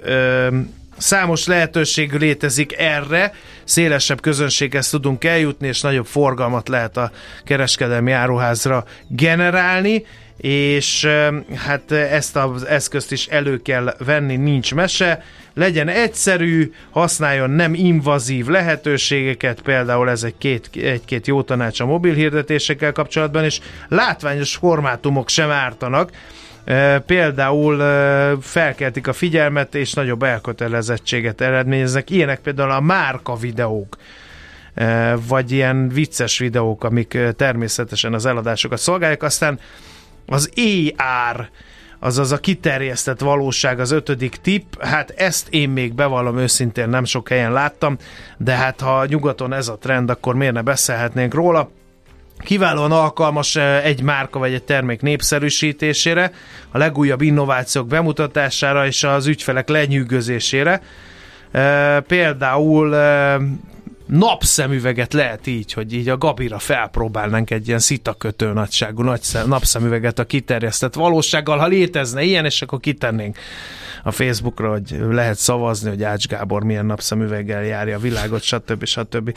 S3: Számos lehetőség létezik erre, szélesebb közönséghez tudunk eljutni, és nagyobb forgalmat lehet a kereskedelmi áruházra generálni, és hát ezt az eszközt is elő kell venni, nincs mese, legyen egyszerű, használjon nem invazív lehetőségeket, például ez egy-két, egy-két jó tanács a mobil hirdetésekkel kapcsolatban, és látványos formátumok sem ártanak, például felkeltik a figyelmet, és nagyobb elkötelezettséget eredményeznek. Ilyenek például a márka videók vagy ilyen vicces videók, amik természetesen az eladásokat szolgálják. Aztán az AR, azaz a kiterjesztett valóság az ötödik tipp, hát ezt én még bevallom őszintén nem sok helyen láttam, de hát ha nyugaton ez a trend, akkor miért ne beszélhetnénk róla. Kiválóan alkalmas egy márka vagy egy termék népszerűsítésére, a legújabb innovációk bemutatására és az ügyfelek lenyűgözésére. Például napszemüveget lehet így, hogy így a Gabira felpróbálnánk egy ilyen szitakötő nagyságú nagy napszemüveget a kiterjesztett valósággal, ha létezne ilyen, és akkor kitennénk a Facebookra, hogy lehet szavazni, hogy Ács Gábor milyen napszemüveggel járja a világot, stb. stb.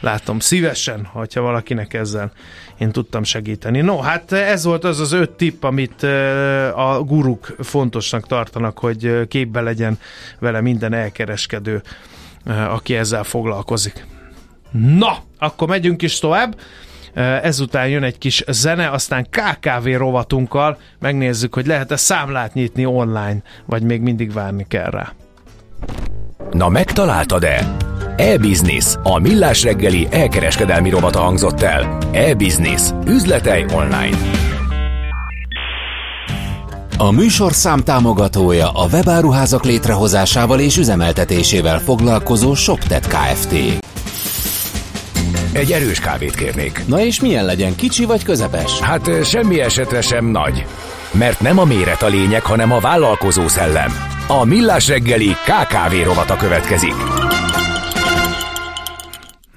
S3: Látom szívesen, hogyha valakinek ezzel én tudtam segíteni. No, hát ez volt az az öt tipp, amit a guruk fontosnak tartanak, hogy képbe legyen vele minden elkereskedő Eh, aki ezzel foglalkozik. Na, akkor megyünk is tovább. Eh, ezután jön egy kis zene, aztán KKV rovatunkkal megnézzük, hogy lehet-e számlát nyitni online, vagy még mindig várni kell rá.
S5: Na megtaláltad-e? E-Business, a millás reggeli elkereskedelmi rovata hangzott el. E-Business, üzletei online.
S2: A műsorszám támogatója a webáruházak létrehozásával és üzemeltetésével foglalkozó ShopTet Kft.
S5: Egy erős kávét kérnék.
S2: Na és milyen legyen, kicsi vagy közepes?
S5: Hát semmi esetre sem nagy. Mert nem a méret a lényeg, hanem a vállalkozó szellem. A Millás reggeli KKV rovata következik.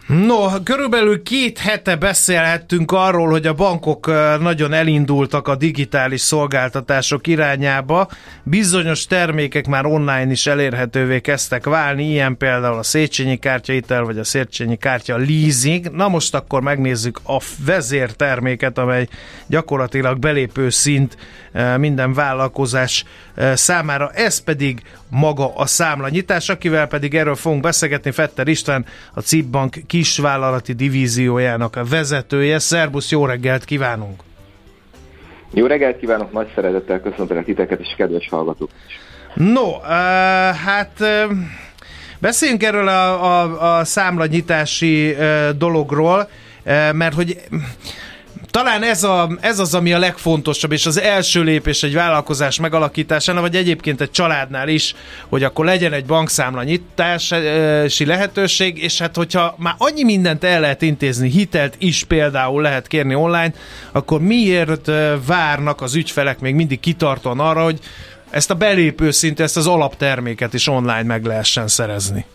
S3: No, körülbelül két hete beszélhettünk arról, hogy a bankok nagyon elindultak a digitális szolgáltatások irányába. Bizonyos termékek már online is elérhetővé kezdtek válni, ilyen például a Széchenyi kártyaitel, vagy a Széchenyi kártya leasing. Na most akkor megnézzük a vezérterméket, amely gyakorlatilag belépő szint minden vállalkozás számára. Ez pedig maga a számlanyítás, akivel pedig erről fogunk beszélgetni. Fetter István, a CIP Bank kisvállalati divíziójának a vezetője. Szerbusz, jó reggelt kívánunk!
S9: Jó reggelt kívánok, nagy szeretettel köszöntelek titeket és kedves hallgatók.
S3: No, uh, hát uh, beszéljünk erről a, a, a számlanyitási uh, dologról, uh, mert hogy talán ez, a, ez az, ami a legfontosabb, és az első lépés egy vállalkozás megalakításánál, vagy egyébként egy családnál is, hogy akkor legyen egy bankszámla nyitási lehetőség, és hát hogyha már annyi mindent el lehet intézni, hitelt is például lehet kérni online, akkor miért várnak az ügyfelek még mindig kitartóan arra, hogy ezt a belépő szint, ezt az alapterméket is online meg lehessen szerezni?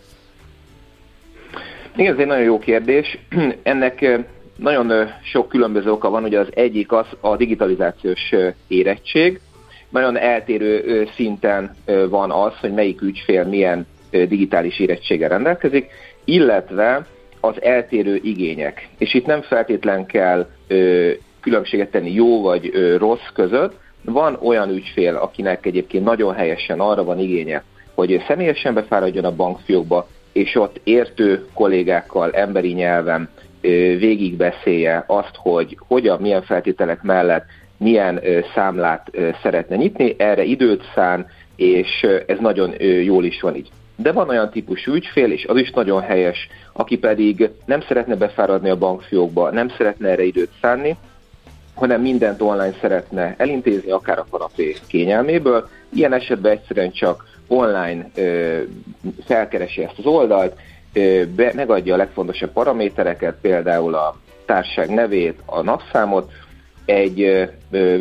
S9: Igen, ez egy nagyon jó kérdés. Ennek nagyon sok különböző oka van, ugye az egyik az a digitalizációs érettség. Nagyon eltérő szinten van az, hogy melyik ügyfél milyen digitális érettséggel rendelkezik, illetve az eltérő igények. És itt nem feltétlen kell különbséget tenni jó vagy rossz között. Van olyan ügyfél, akinek egyébként nagyon helyesen arra van igénye, hogy személyesen befáradjon a bankfiókba, és ott értő kollégákkal emberi nyelven végigbeszélje azt, hogy hogyan, milyen feltételek mellett milyen számlát szeretne nyitni, erre időt szán, és ez nagyon jól is van így. De van olyan típusú ügyfél, és az is nagyon helyes, aki pedig nem szeretne befáradni a bankfiókba, nem szeretne erre időt szánni, hanem mindent online szeretne elintézni, akár a kanapé kényelméből. Ilyen esetben egyszerűen csak online ö, felkeresi ezt az oldalt, be, megadja a legfontosabb paramétereket, például a társaság nevét, a napszámot, egy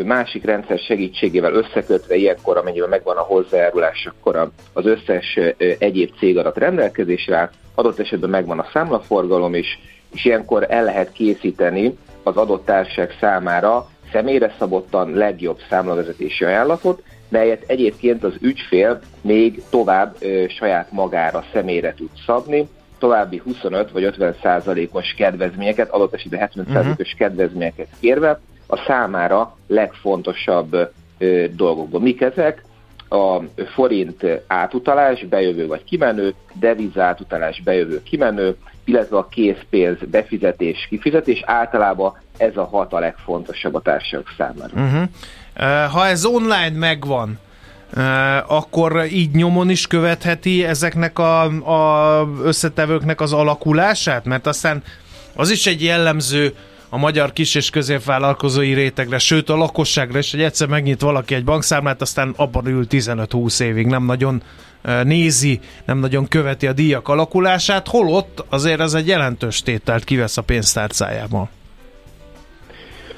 S9: másik rendszer segítségével összekötve ilyenkor, amennyiben megvan a hozzájárulás, akkor az összes egyéb cégadat rendelkezésre áll, adott esetben megvan a számlaforgalom is, és ilyenkor el lehet készíteni az adott társaság számára személyre szabottan legjobb számlavezetési ajánlatot, melyet egyébként az ügyfél még tovább saját magára személyre tud szabni, további 25 vagy 50 százalékos kedvezményeket, adott esetben 70 mhm. százalékos uh-huh. kedvezményeket kérve a számára legfontosabb ö, dolgokból. Mik ezek? A forint átutalás, bejövő vagy kimenő, deviza átutalás, bejövő, kimenő, illetve a készpénz befizetés, kifizetés. Általában ez a hat a legfontosabb a társaság számára. Uh-huh.
S3: Ha ez online megvan, akkor így nyomon is követheti ezeknek a, a összetevőknek az alakulását? Mert aztán az is egy jellemző a magyar kis- és középvállalkozói rétegre, sőt a lakosságra is, hogy egyszer megnyit valaki egy bankszámlát, aztán abban ül 15-20 évig, nem nagyon nézi, nem nagyon követi a díjak alakulását, holott azért ez egy jelentős tételt kivesz a pénztárcájából.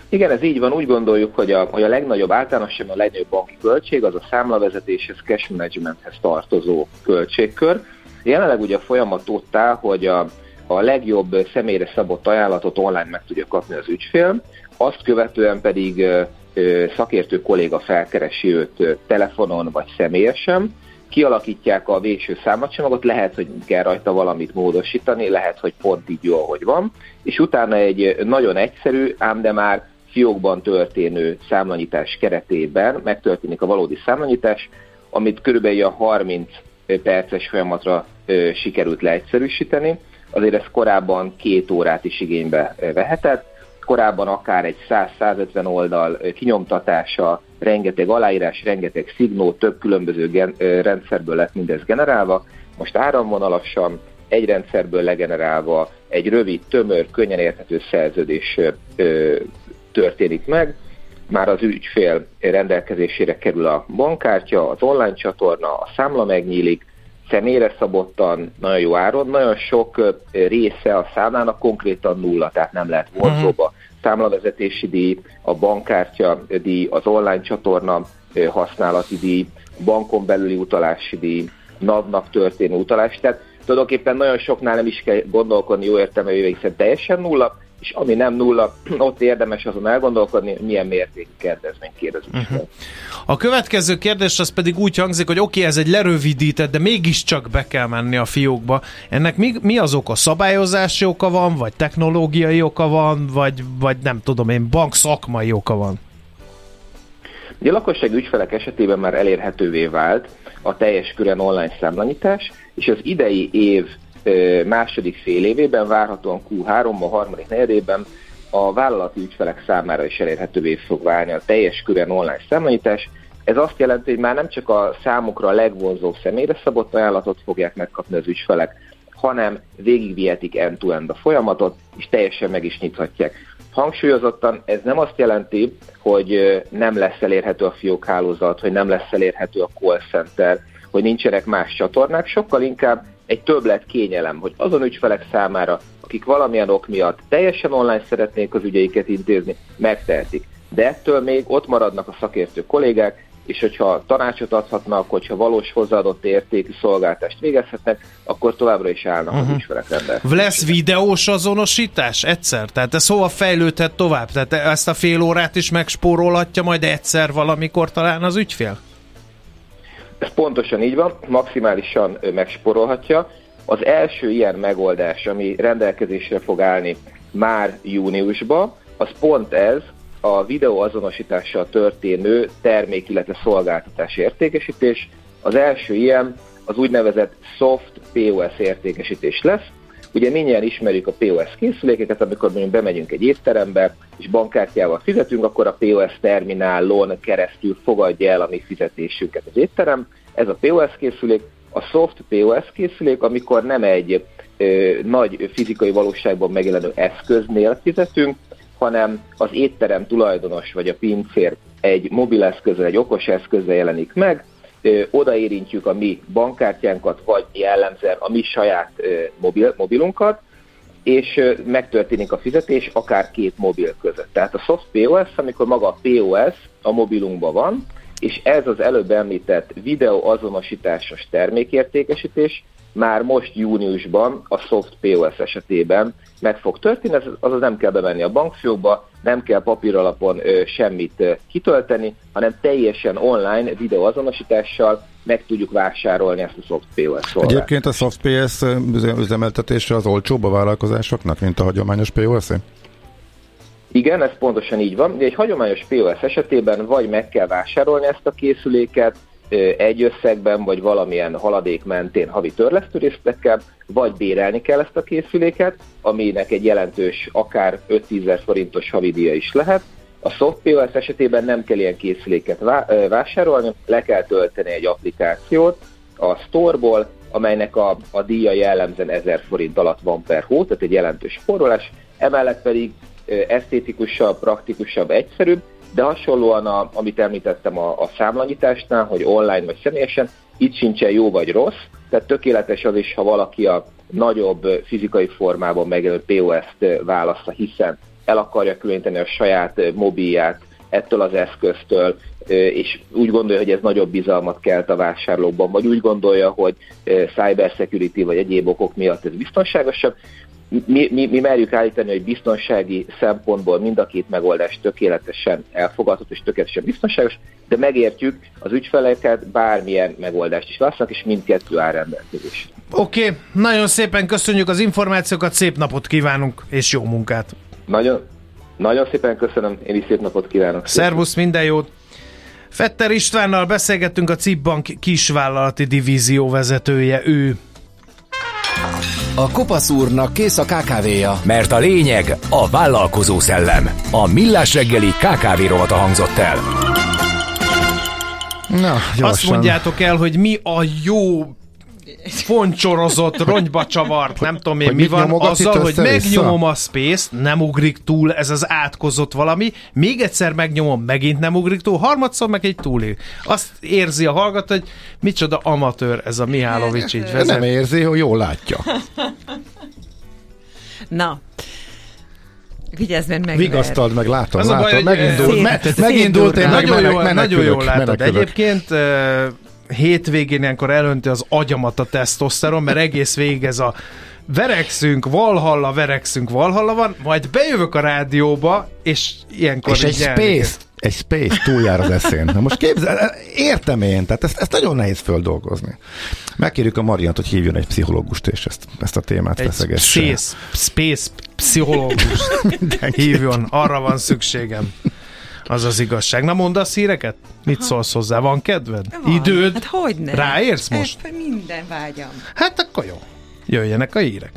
S9: Igen, ez így van. Úgy gondoljuk, hogy a, hogy a legnagyobb, általánosan a legnagyobb banki költség az a számlavezetéshez, cash managementhez tartozó költségkör. Jelenleg ugye a folyamat ott áll, hogy a, a legjobb személyre szabott ajánlatot online meg tudja kapni az ügyfél, azt követően pedig szakértő kolléga felkeresi őt telefonon vagy személyesen, kialakítják a végső számlacsomagot, lehet, hogy kell rajta valamit módosítani, lehet, hogy pont így jó, ahogy van, és utána egy nagyon egyszerű, ám de már fiókban történő számlanyítás keretében megtörténik a valódi számlanyítás, amit körülbelül a 30 perces folyamatra sikerült leegyszerűsíteni. Azért ez korábban két órát is igénybe vehetett, korábban akár egy 100-150 oldal kinyomtatása, rengeteg aláírás, rengeteg szignó, több különböző gen- rendszerből lett mindez generálva. Most áramvonalasan, egy rendszerből legenerálva, egy rövid, tömör, könnyen érthető szerződés ö, történik meg, már az ügyfél rendelkezésére kerül a bankkártya, az online csatorna, a számla megnyílik, személyre szabottan, nagyon jó áron, nagyon sok része a számlának konkrétan nulla, tehát nem lehet vonzóba. Uh-huh. Számlavezetési díj, a bankkártya díj, az online csatorna használati díj, bankon belüli utalási díj, NAV-nak történő utalás, tehát tulajdonképpen nagyon soknál nem is kell gondolkodni jó értelmezővel, hiszen teljesen nulla, és ami nem nulla, ott érdemes azon elgondolkodni, hogy milyen mértékű kedvezmény kérdezik. Uh-huh.
S3: A következő kérdés az pedig úgy hangzik, hogy oké, okay, ez egy lerövidített, de mégiscsak be kell menni a fiókba. Ennek mi, mi az oka? Szabályozási oka van, vagy technológiai oka van, vagy, vagy nem tudom én, bank szakmai oka van?
S9: a lakosság ügyfelek esetében már elérhetővé vált a teljes körön online számlanyítás, és az idei év második fél évében, várhatóan Q3-ban, harmadik negyedében a vállalati ügyfelek számára is elérhetővé fog válni a teljes körön online számlanyítás. Ez azt jelenti, hogy már nem csak a számukra a legvonzóbb személyre szabott ajánlatot fogják megkapni az ügyfelek, hanem végigvihetik end-to-end a folyamatot, és teljesen meg is nyithatják. Hangsúlyozottan ez nem azt jelenti, hogy nem lesz elérhető a fiókhálózat, hogy nem lesz elérhető a call center, hogy nincsenek más csatornák, sokkal inkább egy többlet kényelem, hogy azon ügyfelek számára, akik valamilyen ok miatt teljesen online szeretnék az ügyeiket intézni, megtehetik. De ettől még ott maradnak a szakértő kollégák, és hogyha tanácsot adhatnak, hogyha valós hozzáadott értékű szolgáltást végezhetnek, akkor továbbra is állnak uh-huh. az mhm. ügyfelek rendelkezésre.
S3: Lesz videós azonosítás egyszer? Tehát ez hova fejlődhet tovább? Tehát ezt a fél órát is megspórolhatja majd egyszer valamikor talán az ügyfél?
S9: Ez pontosan így van, maximálisan megsporolhatja. Az első ilyen megoldás, ami rendelkezésre fog állni már júniusban, az pont ez, a videó azonosítással történő termék, illetve szolgáltatás értékesítés. Az első ilyen az úgynevezett soft POS értékesítés lesz. Ugye mindjárt ismerjük a POS készülékeket, amikor mondjuk bemegyünk egy étterembe, és bankkártyával fizetünk, akkor a POS terminálon keresztül fogadja el a mi fizetésünket az étterem. Ez a POS készülék. A soft POS készülék, amikor nem egy ö, nagy fizikai valóságban megjelenő eszköznél fizetünk, hanem az étterem tulajdonos vagy a pincér egy mobileszközzel, egy okos eszközzel jelenik meg, odaérintjük a mi bankkártyánkat, vagy jellemzően a mi saját mobil, mobilunkat, és megtörténik a fizetés akár két mobil között. Tehát a soft POS, amikor maga a POS a mobilunkban van, és ez az előbb említett videó azonosításos termékértékesítés, már most júniusban a soft POS esetében meg fog történni, azaz nem kell bemenni a bankfiókba, nem kell papíralapon ö, semmit kitölteni, hanem teljesen online videóazonosítással meg tudjuk vásárolni ezt a soft POS szolgáltatást.
S4: Egyébként a soft POS üzemeltetése az olcsóbb a vállalkozásoknak, mint a hagyományos POS? -e?
S9: Igen, ez pontosan így van. De egy hagyományos POS esetében vagy meg kell vásárolni ezt a készüléket, egy összegben, vagy valamilyen haladék mentén havi törlesztőrészletekkel, vagy bérelni kell ezt a készüléket, aminek egy jelentős, akár 5-10 forintos havidíja is lehet. A soft esetében nem kell ilyen készüléket vásárolni, le kell tölteni egy applikációt a storeból, amelynek a, a díja jellemzően 1000 forint alatt van per hó, tehát egy jelentős forrólás, emellett pedig esztétikusabb, praktikusabb, egyszerűbb, de hasonlóan, a, amit említettem a, a számlanyításnál, hogy online vagy személyesen, itt sincsen jó vagy rossz, tehát tökéletes az is, ha valaki a nagyobb fizikai formában megjelenő POS-t választa, hiszen el akarja különíteni a saját mobilját ettől az eszköztől, és úgy gondolja, hogy ez nagyobb bizalmat kelt a vásárlókban, vagy úgy gondolja, hogy cyber security vagy egyéb okok miatt ez biztonságosabb, mi, mi, mi merjük állítani, hogy biztonsági szempontból mind a két megoldás tökéletesen elfogadható és tökéletesen biztonságos, de megértjük az ügyfeleket, bármilyen megoldást is választanak, és mindkettő áll rendelkezésre.
S3: Oké, okay. nagyon szépen köszönjük az információkat, szép napot kívánunk, és jó munkát!
S9: Nagyon, nagyon szépen köszönöm, én is szép napot kívánok.
S3: Szervusz, minden jót! Fetter Istvánnal beszélgettünk a CIP Bank kisvállalati divízió vezetője, ő
S5: a Kopasz úrnak kész a kávéja, mert a lényeg a vállalkozó szellem. A Millás reggeli KKV rovata hangzott el.
S3: Na, Azt mondjátok el, hogy mi a jó foncsorozott, ronyba csavart, nem tudom én, hogy mi van azzal, hogy megnyomom a space nem ugrik túl ez az átkozott valami, még egyszer megnyomom, megint nem ugrik túl, harmadszor meg egy túlél. Azt érzi a hallgató, hogy micsoda amatőr ez a Mihálovics így vezet.
S4: Nem érzi, hogy jól látja.
S6: Na, Vigyázz, mert meg.
S4: Vigasztald meg, látom, az látom. Baj, megindult, me, megindult, én
S3: nagyon, jól, nagyon jól látod. Egyébként hétvégén ilyenkor elönti az agyamat a tesztoszteron, mert egész végig ez a verekszünk, valhalla, verekszünk, valhalla van, majd bejövök a rádióba, és ilyenkor
S4: És egy space, egy space túljár az eszén. Na most képzel, értem én, tehát ezt, ezt nagyon nehéz földolgozni. Megkérjük a Mariant, hogy hívjon egy pszichológust, és ezt, ezt a témát egy feszegesse.
S3: Space, space pszichológust hívjon, arra van szükségem. Az az igazság. Na mondasz híreket? Mit Aha. szólsz hozzá? Van kedved? Van. Időd?
S6: Hát hogy ne?
S3: Ráérsz most?
S6: Hát, minden vágyam.
S3: Hát akkor jó. Jöjjenek a hírek.